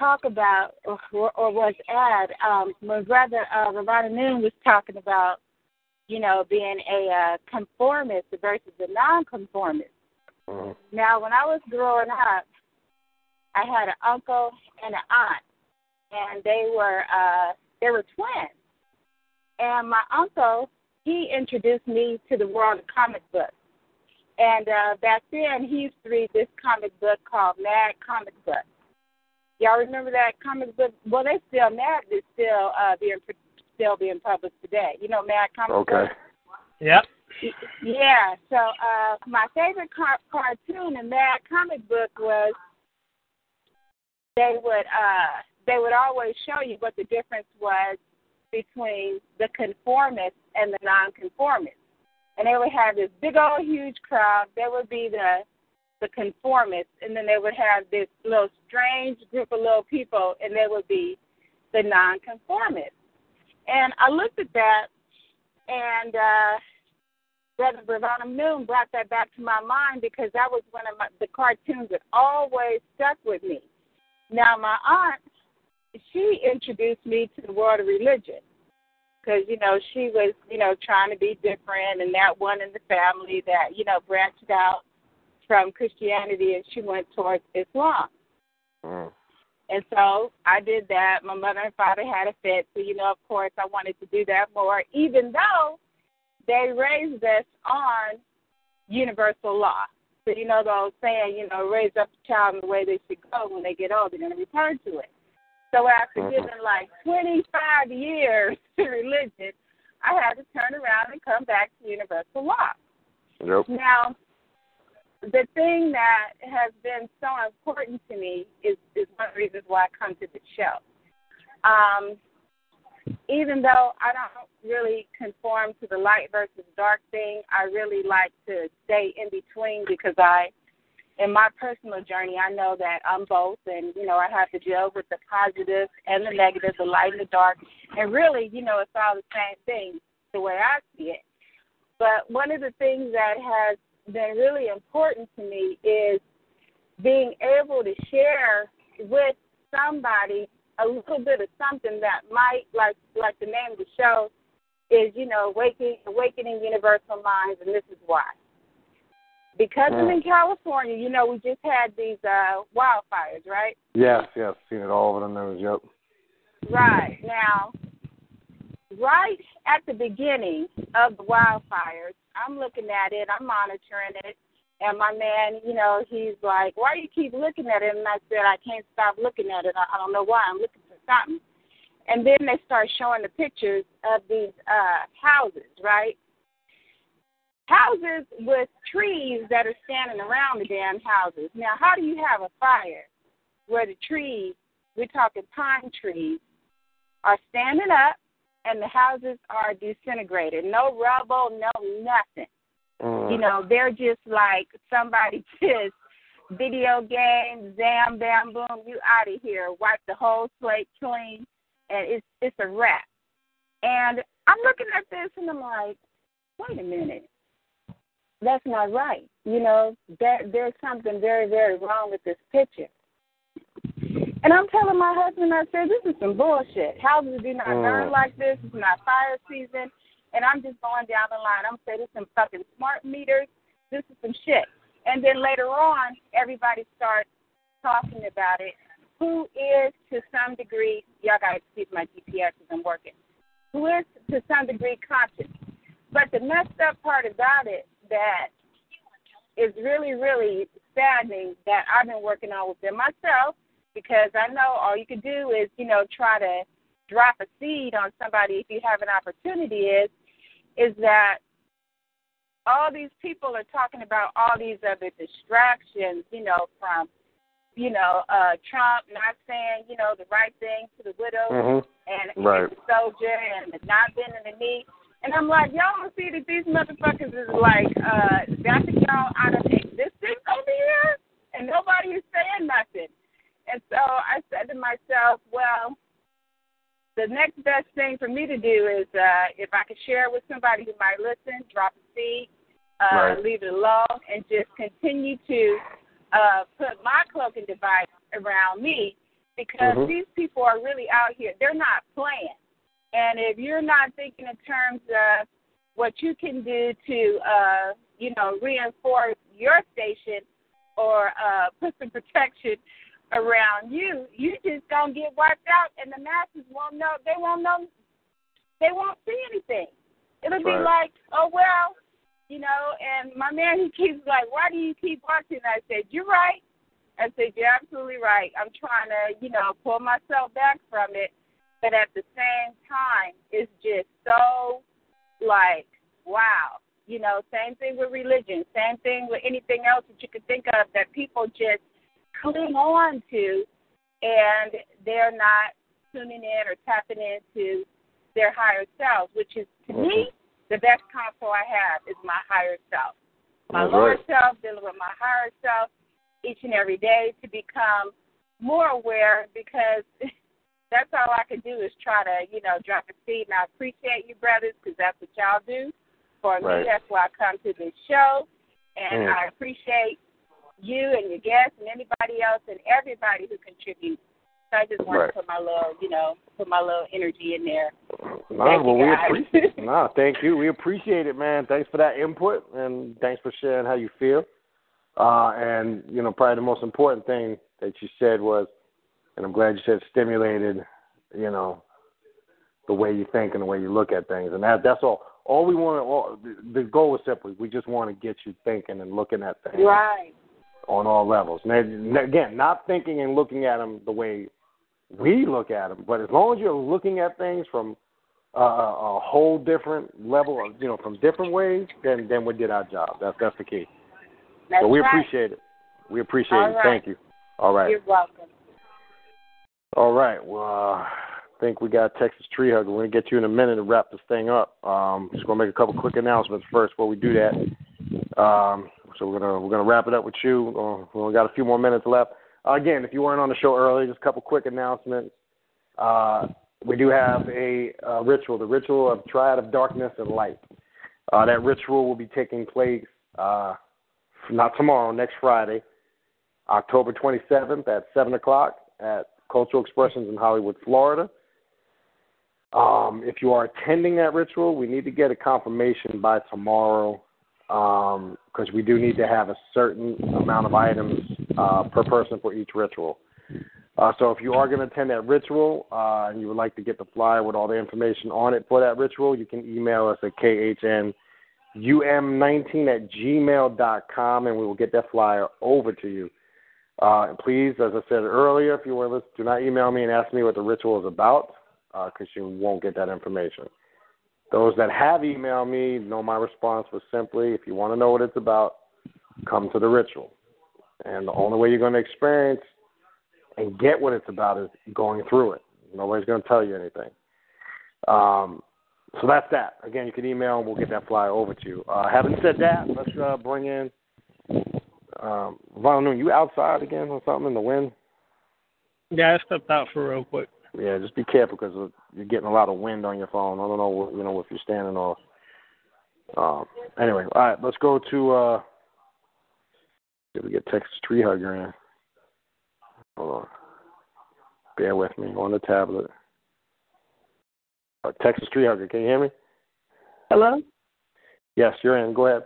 Speaker 7: talk about or, or was add um, when Brother uh, Ravana Noon was talking about, you know, being a uh, conformist versus a nonconformist.
Speaker 2: Mhm.
Speaker 7: Now, when I was growing up, I had an uncle and an aunt, and they were uh, they were twins. And my uncle, he introduced me to the world of comic books. And uh, back then, he used to read this comic book called Mad Comic Book. Y'all remember that comic book? Well, they still Mad is still uh, being still being published today. You know, Mad Comic
Speaker 2: Okay.
Speaker 7: Book.
Speaker 3: Yep.
Speaker 7: Yeah. So uh, my favorite car- cartoon in Mad Comic Book was they would uh, they would always show you what the difference was between the conformist and the nonconformist. And they would have this big old huge crowd. There would be the the conformists, and then they would have this little strange group of little people, and they would be the nonconformists. And I looked at that, and uh, Brother Bravana Moon brought that back to my mind because that was one of my, the cartoons that always stuck with me. Now, my aunt, she introduced me to the world of religion because, you know, she was, you know, trying to be different and that one in the family that, you know, branched out from Christianity and she went towards Islam.
Speaker 2: Mm.
Speaker 7: And so I did that. My mother and father had a fit. So, you know, of course, I wanted to do that more, even though they raised us on universal law. So, you know, the old saying, you know, raise up a child in the way they should go. When they get old, they're going to return to it. So after giving like 25 years to religion, I had to turn around and come back to universal law.
Speaker 2: Yep.
Speaker 7: Now, the thing that has been so important to me is, is one of the reasons why I come to the show. Um, even though I don't really conform to the light versus dark thing, I really like to stay in between because I, in my personal journey, I know that I'm both, and you know I have to deal with the positive and the negative, the light and the dark, and really, you know, it's all the same thing the way I see it. But one of the things that has been really important to me is being able to share with somebody a little bit of something that might, like like the name of the show, is you know, waking awakening universal minds, and this is why. Because I'm in California, you know, we just had these uh wildfires, right?
Speaker 2: Yes, yes, seen it all over the news. Yep.
Speaker 7: Right. Now, right at the beginning of the wildfires, I'm looking at it, I'm monitoring it, and my man, you know, he's like, Why do you keep looking at it? And I said, I can't stop looking at it. I, I don't know why. I'm looking for something. And then they start showing the pictures of these uh houses, right? Houses with trees that are standing around the damn houses. Now, how do you have a fire where the trees, we're talking pine trees, are standing up and the houses are disintegrated? No rubble, no nothing.
Speaker 2: Mm.
Speaker 7: You know, they're just like somebody just video game, zam, bam, boom, you out of here. Wipe the whole slate clean, and it's it's a wrap. And I'm looking at this and I'm like, wait a minute, that's not right. You know, there there's something very very wrong with this picture. And I'm telling my husband, I said, this is some bullshit. Houses do not
Speaker 2: Mm.
Speaker 7: burn like this. It's not fire season. And I'm just going down the line. I'm saying, this is some fucking smart meters. This is some shit. And then later on, everybody starts talking about it. Who is, to some degree, y'all got to excuse my GPS I'm working, who is, to some degree, conscious. But the messed up part about it that is really, really saddening that I've been working on within myself because I know all you can do is, you know, try to drop a seed on somebody if you have an opportunity is is that all these people are talking about all these other distractions, you know, from you know, uh Trump not saying, you know, the right thing to the widow
Speaker 2: Mhm.
Speaker 7: and, and the soldier and the not bending the knee. And I'm like, y'all don't see that these motherfuckers is like uh knocking y'all out of existence over here and nobody is saying nothing. And so I said to myself, well, the next best thing for me to do is uh if I could share with somebody who might listen, drop a seed, uh,
Speaker 2: Right.
Speaker 7: leave it alone, and just continue to uh, put my cloaking device around me because
Speaker 2: Mhm.
Speaker 7: these people are really out here. They're not playing. And if you're not thinking in terms of what you can do to, uh, you know, reinforce your station or uh, put some protection around you, you just gonna get wiped out, and the masses won't know. They won't know. They won't see anything. It'll
Speaker 2: That's
Speaker 7: be like, oh well, you know. And my man, he keeps like, why do you keep watching? I said, you're right. I said, you're absolutely right. I'm trying to, you know, pull myself back from it, but at the same time, it's just so like, wow. You know, same thing with religion, same thing with anything else that you could think of that people just cling on to and they're not tuning in or tapping into their higher selves, which is to me the best console I have is my higher self. My
Speaker 2: That's
Speaker 7: lower
Speaker 2: right.
Speaker 7: self, dealing with my higher self each and every day to become more aware because that's all I can do is try to, you know, drop a seed. And I appreciate you, brothers, because that's what y'all do. For
Speaker 2: Right.
Speaker 7: me, that's why I come to this show. And
Speaker 2: Mm.
Speaker 7: I appreciate you and your guests and anybody else and everybody who contributes. So I just want
Speaker 2: Right.
Speaker 7: to put my little, you know, put my little energy in there.
Speaker 2: No,
Speaker 7: Thank
Speaker 2: well, we appreciate. no, thank you. We appreciate it, man. Thanks for that input, and thanks for sharing how you feel. Uh, and you know, probably the most important thing that you said was, and I'm glad you said stimulated. You know, the way you think and the way you look at things, and that that's all. All we want, to all, the goal is simply we just want to get you thinking and looking at things
Speaker 7: Right.
Speaker 2: On all levels. Again, not thinking and looking at them the way we look at them, but as long as you're looking at things from uh, a a whole different level of, you know, from different ways, then then we did our job. That's that's the key.
Speaker 7: That's
Speaker 2: so we
Speaker 7: right.
Speaker 2: appreciate it. We appreciate
Speaker 7: All
Speaker 2: it.
Speaker 7: right.
Speaker 2: Thank you. All right.
Speaker 7: You're welcome.
Speaker 2: All right. Well, uh, I think we got Texas Tree Hugger. We're gonna get you in a minute to wrap this thing up. Um, just gonna make a couple quick announcements first before we do that. Um, so we're gonna we're gonna wrap it up with you. Uh, we only got a few more minutes left. Uh, again, if you weren't on the show earlier, just a couple quick announcements. Uh, we do have a, uh ritual, the ritual of Triad of Darkness and Light. Uh, that ritual will be taking place uh, not tomorrow, next Friday, October 27th at 7 o'clock at Cultural Expressions in Hollywood, Florida. Um, if you are attending that ritual, we need to get a confirmation by tomorrow because um, we do need to have a certain amount of items uh, per person for each ritual. Uh, so if you are going to attend that ritual uh, and you would like to get the flyer with all the information on it for that ritual, you can email us at khnum19 at gmail.com and we will get that flyer over to you. Uh, and please, as I said earlier, if you want to do not email me and ask me what the ritual is about because uh, you won't get that information. Those that have emailed me know my response was simply if you want to know what it's about, come to the ritual. And the only way you're going to experience and get what it's about is going through it. Nobody's going to tell you anything. Um, so that's that. Again, you can email and we'll get that flyer over to you. Uh, having said that, let's uh, bring in um, Von You outside again or something in the wind?
Speaker 3: Yeah, I stepped out for real quick.
Speaker 2: Yeah, just be careful because you're getting a lot of wind on your phone. I don't know, you know, if you're standing or. Um, anyway, all right, let's go to. uh Did we get Texas Tree Hugger in? Hold on. Bear with me on the tablet. Uh, Texas Tree Hugger, can you hear me?
Speaker 8: Hello.
Speaker 2: Yes, you're in. Go ahead.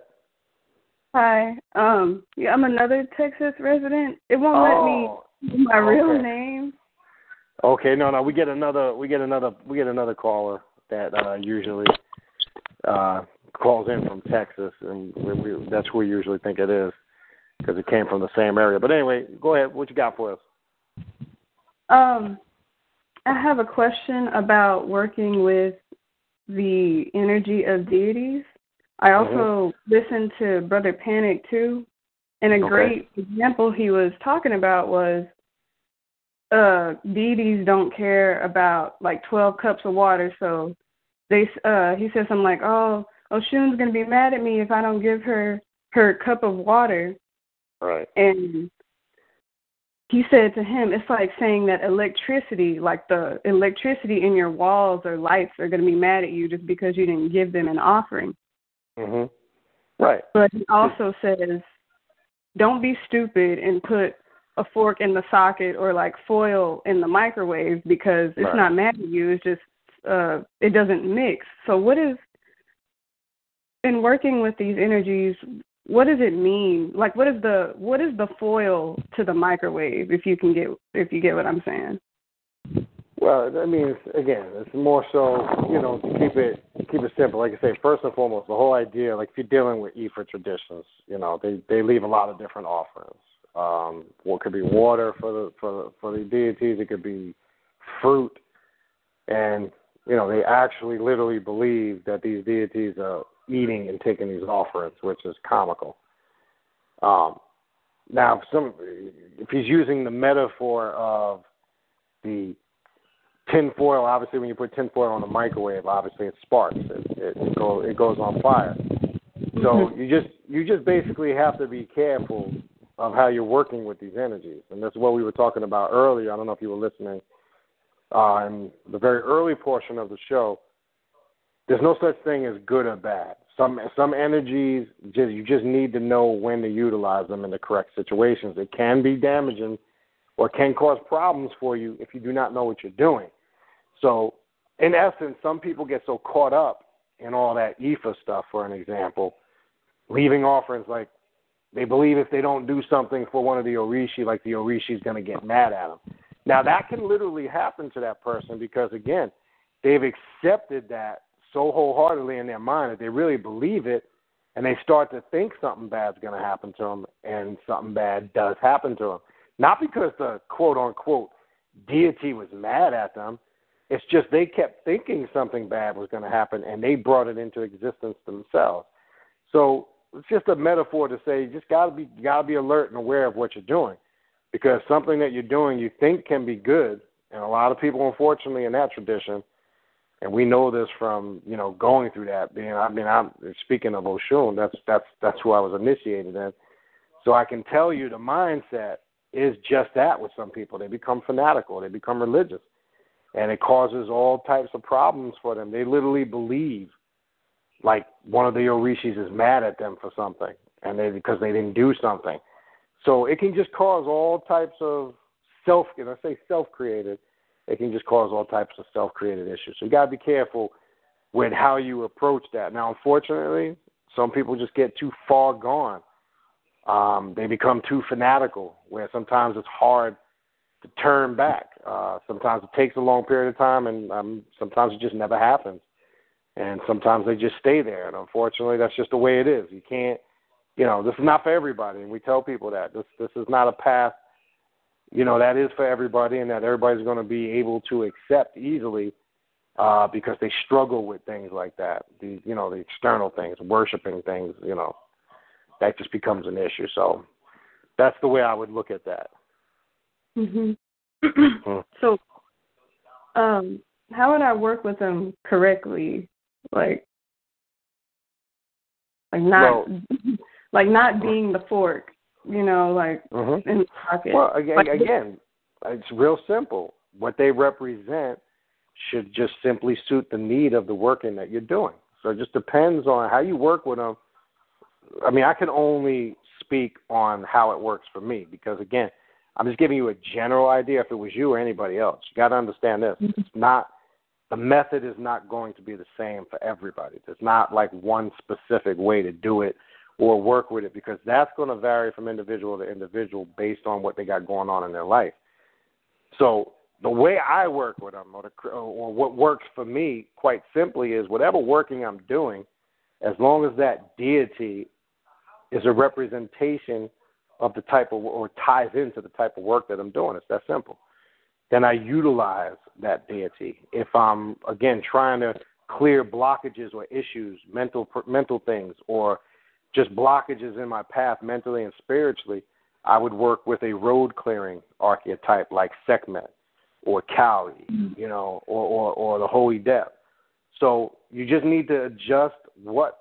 Speaker 8: Hi. Um, yeah, I'm another Texas resident. It won't
Speaker 2: oh,
Speaker 8: let me my
Speaker 2: okay.
Speaker 8: real name.
Speaker 2: Okay, no, no, we get another, we get another, we get another caller that uh, usually uh, calls in from Texas, and we, we, that's who we usually think it is because it came from the same area. But anyway, go ahead. What you got for us?
Speaker 8: Um, I have a question about working with the energy of deities. I
Speaker 2: Mm-hmm.
Speaker 8: also listened to Brother Panic too, and a
Speaker 2: Okay.
Speaker 8: great example he was talking about was uh deities don't care about like 12 cups of water so they uh he said something like oh Oshun's going to be mad at me if I don't give her her cup of water
Speaker 2: Right.
Speaker 8: and he said to him it's like saying that electricity like the electricity in your walls or lights are going to be mad at you just because you didn't give them an offering
Speaker 2: Mhm. Right.
Speaker 8: but he also says don't be stupid and put a fork in the socket or like foil in the microwave because it's
Speaker 2: Right.
Speaker 8: not mad at you. It's just uh it doesn't mix. So what is in working with these energies, what does it mean? Like what is the what is the foil to the microwave if you can get if you get what I'm saying?
Speaker 2: Well, I mean, it's, again, it's more so, you know, to keep it keep it simple. Like I say, first and foremost, the whole idea, like if you're dealing with Ifa traditions, you know, they they leave a lot of different offerings. Um, what could be water for the for the, for the deities. It could be fruit, and you know, they actually literally believe that these deities are eating and taking these offerings, which is comical. Um, now, if some if he's using the metaphor of the tin foil, obviously, when you put tin foil in the microwave, obviously it sparks. It it, it goes it goes on fire. So you just you just basically have to be careful of how you're working with these energies, and that's what we were talking about earlier. I don't know if you were listening uh, in the very early portion of the show. There's no such thing as good or bad. Some some energies just you just need to know when to utilize them in the correct situations. It can be damaging or can cause problems for you if you do not know what you're doing. So, in essence, some people get so caught up in all that IFA stuff, for an example, leaving offerings like they believe if they don't do something for one of the Orisha, like the Orisha is going to get mad at them. Now, that can literally happen to that person because, again, they've accepted that so wholeheartedly in their mind that they really believe it, and they start to think something bad's going to happen to them, and something bad does happen to them. Not because the quote unquote deity was mad at them. It's just they kept thinking something bad was going to happen and they brought it into existence themselves. So it's just a metaphor to say you just got to be got to be alert and aware of what you're doing because something that you're doing you think can be good and a lot of people unfortunately in that tradition and we know this from you know going through that being I mean I'm speaking of Oshun that's that's that's who I was initiated in so I can tell you the mindset is just that with some people. They become fanatical, they become religious, and it causes all types of problems for them. They literally believe like one of the Orishas is mad at them for something, and they because they didn't do something. So it can just cause all types of self. And I say self-created, it can just cause all types of self-created issues. So you got to be careful with how you approach that. Now, unfortunately, some people just get too far gone. Um, they become too fanatical, where sometimes it's hard to turn back. Uh, sometimes it takes a long period of time, and um, sometimes it just never happens. And sometimes they just stay there, and unfortunately, that's just the way it is. You can't, you know, this is not for everybody, and we tell people that this this is not a path, you know, that is for everybody, and that everybody's going to be able to accept easily uh, because they struggle with things like that. The you know the external things, worshiping things, you know, that just becomes an issue. So that's the way I would look at that.
Speaker 8: Mhm. so, um, how would I work with them correctly? Like, like not,
Speaker 2: Well-
Speaker 8: like not being the fork, you know, like
Speaker 2: Mm-hmm.
Speaker 8: in the pocket.
Speaker 2: Well, again,
Speaker 8: Like-
Speaker 2: again, it's real simple. What they represent should just simply suit the need of the working that you're doing. So it just depends on how you work with them. I mean, I can only speak on how it works for me because, again, I'm just giving you a general idea. If it was you or anybody else, you got to understand this. It's not the method is not going to be the same for everybody. There's not like one specific way to do it or work with it because that's going to vary from individual to individual based on what they got going on in their life. So the way I work with them, or, the, or what works for me, quite simply, is whatever working I'm doing, as long as that deity is a representation of the type of or ties into the type of work that I'm doing. It's that simple. Then I utilize that deity. If I'm again trying to clear blockages or issues, mental mental things, or just blockages in my path mentally and spiritually, I would work with a road clearing archetype like Sekhmet or Kali, mm-hmm. you know, or, or, or the Holy Death. So you just need to adjust what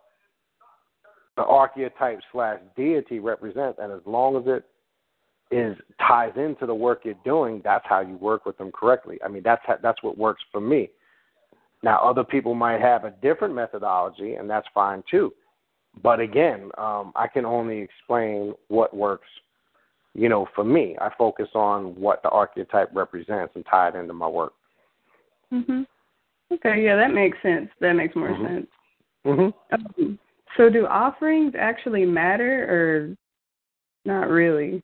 Speaker 2: the archetype slash deity represents, and as long as it is ties into the work you're doing, that's how you work with them correctly. I mean, that's how, that's what works for me. Now, other people might have a different methodology, and that's fine too. But again, um, I can only explain what works you know, for me, I focus on what the archetype represents and tie it into my work.
Speaker 8: Mhm. Okay, yeah, that makes sense. That makes more
Speaker 2: Mhm.
Speaker 8: sense.
Speaker 2: Mm-hmm.
Speaker 8: Um, so, do offerings actually matter, or not really?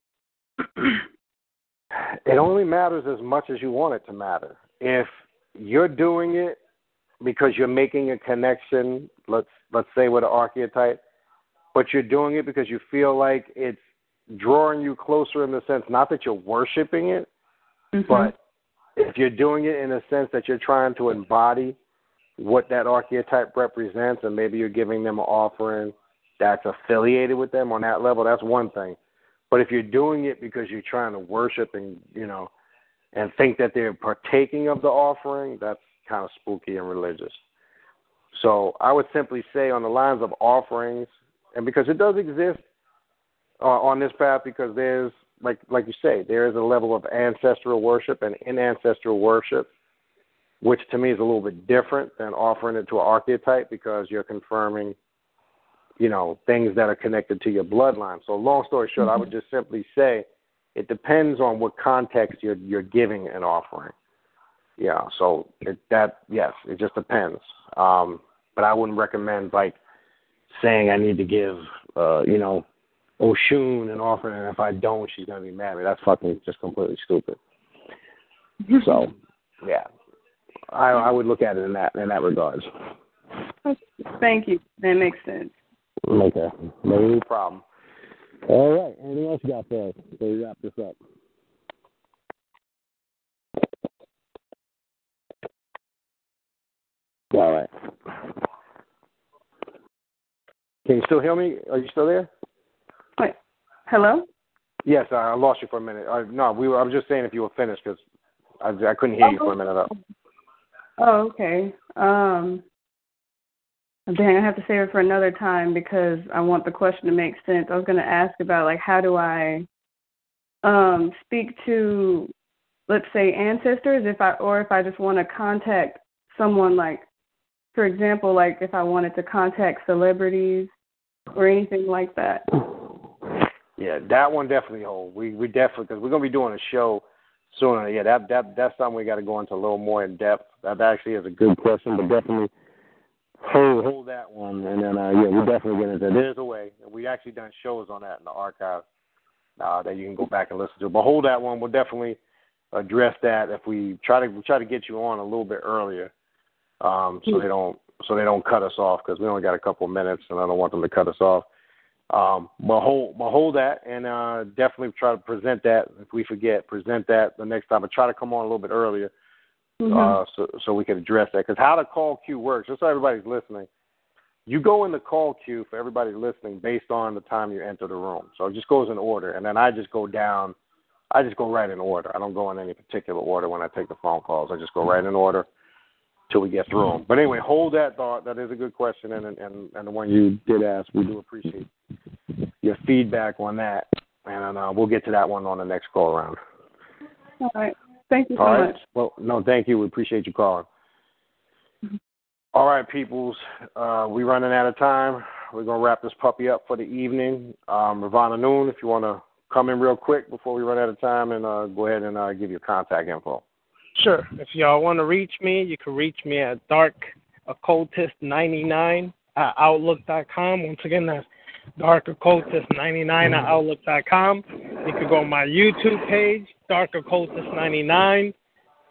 Speaker 2: It only matters as much as you want it to matter. If you're doing it because you're making a connection, let's let's say with an archetype, but you're doing it because you feel like it's drawing you closer in the sense not that you're worshiping it,
Speaker 8: Mhm.
Speaker 2: but if you're doing it in a sense that you're trying to embody what that archetype represents and maybe you're giving them an offering that's affiliated with them on that level, that's one thing. But if you're doing it because you're trying to worship and you know and think that they're partaking of the offering, that's kind of spooky and religious. So I would simply say on the lines of offerings, and because it does exist uh, on this path, because there's like like you say, there is a level of ancestral worship, and in ancestral worship, which to me is a little bit different than offering it to an archetype, because you're confirming, you know, things that are connected to your bloodline. So long story short, I would just simply say it depends on what context you're you're giving an offering. Yeah, so it, that yes, it just depends. Um, but I wouldn't recommend like saying I need to give uh, you know Oshun an offering, and if I don't, she's gonna be mad at me. That's fucking just completely stupid. So yeah, I I would look at it in that in that regards.
Speaker 8: Thank you. That makes sense.
Speaker 2: Okay, no problem. All right, anything else you got for us? So we wrap this up. All right. Can you still hear me? Are you still there?
Speaker 8: Wait, hello?
Speaker 2: Yes, I I lost you for a minute. I, no, we were. I was just saying if you were finished because I, I couldn't hear you for a minute. Up.
Speaker 8: Oh, okay. Um, dang, I have to save it for another time because I want the question to make sense. I was going to ask about like how do I um speak to, let's say, ancestors if I or if I just want to contact someone like, for example, like if I wanted to contact celebrities or anything like that.
Speaker 2: Yeah, that one definitely hold. We we definitely because we're gonna be doing a show sooner. Yeah, that that that's something we got to go into a little more in depth. That actually is a good question, but definitely hold hold that one, and then uh, yeah, we'll definitely get into. There's a way. We actually done shows on that in the archive uh, that you can go back and listen to. But hold that one. We'll definitely address that if we try to we try to get you on a little bit earlier, um, so they don't so they don't cut us off because we only got a couple of minutes, and I don't want them to cut us off. Um, but hold, but hold that, and uh, definitely try to present that. If we forget, present that the next time. But try to come on a little bit earlier,
Speaker 8: Mm-hmm.
Speaker 2: uh, so so we can address that. Because how the call queue works, just so everybody's listening, you go in the call queue for everybody listening based on the time you enter the room. So it just goes in order, and then I just go down. I just go right in order. I don't go in any particular order when I take the phone calls. I just go right in order till we get through them. But anyway, hold that thought. That is a good question, and and and the one you did ask, we do appreciate your feedback on that, and uh, we'll get to that one on the next call around.
Speaker 8: All right. Thank you so
Speaker 2: All right.
Speaker 8: much.
Speaker 2: Well, no, thank you. We appreciate you calling.
Speaker 8: Mm-hmm.
Speaker 2: All right, peoples. Uh, we're running out of time. We're gonna wrap this puppy up for the evening. Um, Ravana Noon, if you want to come in real quick before we run out of time, and uh, go ahead and uh, give your contact info.
Speaker 3: Sure. If y'all want to reach me, you can reach me at darkoccultist99 at outlook.com. Once again, that's darkoccultist99 at outlook.com. You can go on my YouTube page, Dark darkoccultist99,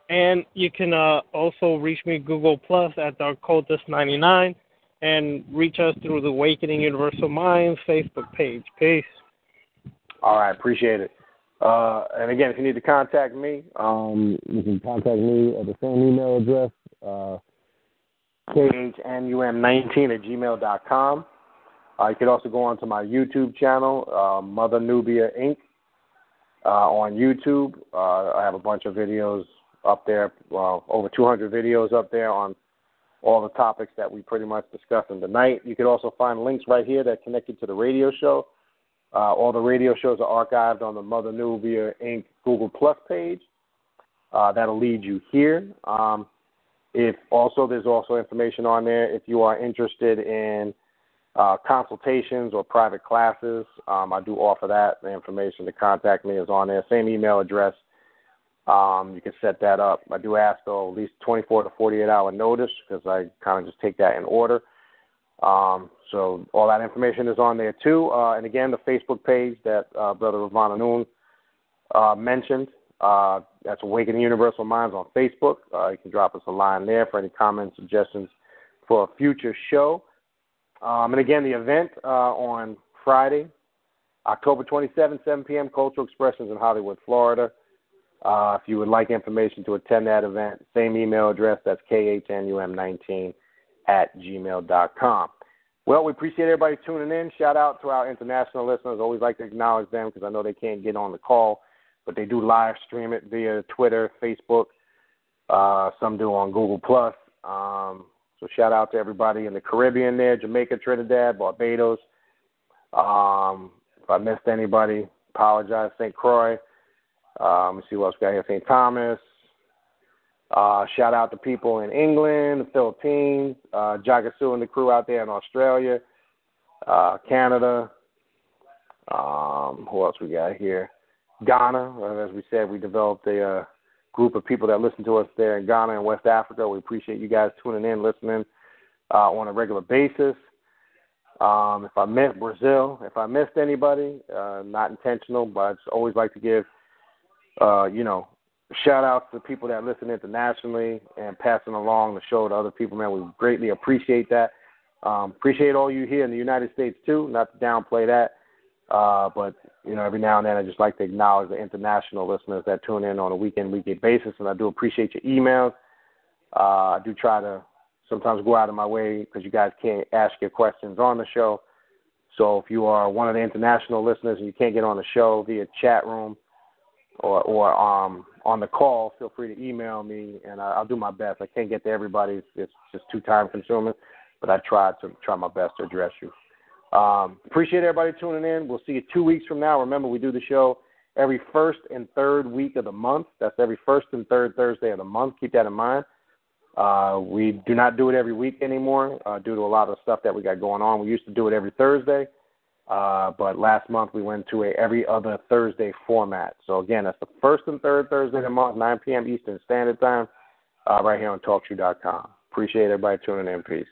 Speaker 3: and you can uh, also reach me Google Plus at Dark darkoccultist99, and reach us through the Awakening Universal Minds Facebook page. Peace.
Speaker 2: All right, appreciate it. Uh, and again, if you need to contact me, um, you can contact me at the same email address, uh, khnum19 at gmail dot com. Uh, you can also go onto my YouTube channel, uh, Mother Nubia Inc. Uh, on YouTube. Uh, I have a bunch of videos up there, well, over 200 videos up there on all the topics that we pretty much discussed in tonight. You can also find links right here that connect you to the radio show. Uh, all the radio shows are archived on the Mother Nubia Inc. Google Plus page. Uh, that'll lead you here. Um, if also there's also information on there if you are interested in uh, consultations or private classes. Um, I do offer that. The information to contact me is on there. Same email address. Um, you can set that up. I do ask though at least 24 to 48 hour notice because I kind of just take that in order. Um, so all that information is on there too. Uh, and again, the Facebook page that uh, Brother Ravana Noon uh, mentioned. Uh, that's Awakening Universal Minds on Facebook. Uh, you can drop us a line there for any comments, suggestions for a future show. Um, and again, the event uh, on Friday, October 27, 7 p.m., Cultural Expressions in Hollywood, Florida. Uh, if you would like information to attend that event, same email address, that's khnum19 at gmail.com. Well, we appreciate everybody tuning in. Shout out to our international listeners. Always like to acknowledge them because I know they can't get on the call, but they do live stream it via Twitter, Facebook. Uh, some do on Google Plus. Um, so shout out to everybody in the Caribbean there, Jamaica, Trinidad, Barbados. Um, if I missed anybody, apologize. St. Croix. Um, let's see what else we got here. St. Thomas. Uh, shout out to people in England, the Philippines, uh, Jagasu and the crew out there in Australia, uh, Canada. Um, who else we got here? Ghana. As we said, we developed a uh, group of people that listen to us there in Ghana and West Africa. We appreciate you guys tuning in, listening uh, on a regular basis. Um, if I missed Brazil, if I missed anybody, uh, not intentional, but I just always like to give, uh, you know, shout outs to the people that listen internationally and passing along the show to other people, man. We greatly appreciate that. Um, appreciate all you here in the United States too. Not to downplay that, uh, but you know, every now and then I just like to acknowledge the international listeners that tune in on a weekend, weekend basis, and I do appreciate your emails. Uh, I do try to sometimes go out of my way because you guys can't ask your questions on the show. So if you are one of the international listeners and you can't get on the show via chat room or or um, on the call, feel free to email me and I, I'll do my best. I can't get to everybody; it's just too time consuming, but I try to try my best to address you. Um, appreciate everybody tuning in. We'll see you two weeks from now. Remember, we do the show every first and third week of the month. That's every first and third Thursday of the month. Keep that in mind. Uh, we do not do it every week anymore uh, due to a lot of stuff that we got going on. We used to do it every Thursday, uh, but last month we went to a every other Thursday format. So again, that's the first and third Thursday of the month, 9 p.m. Eastern Standard Time, uh, right here on TalkShoe.com. Appreciate everybody tuning in. Peace.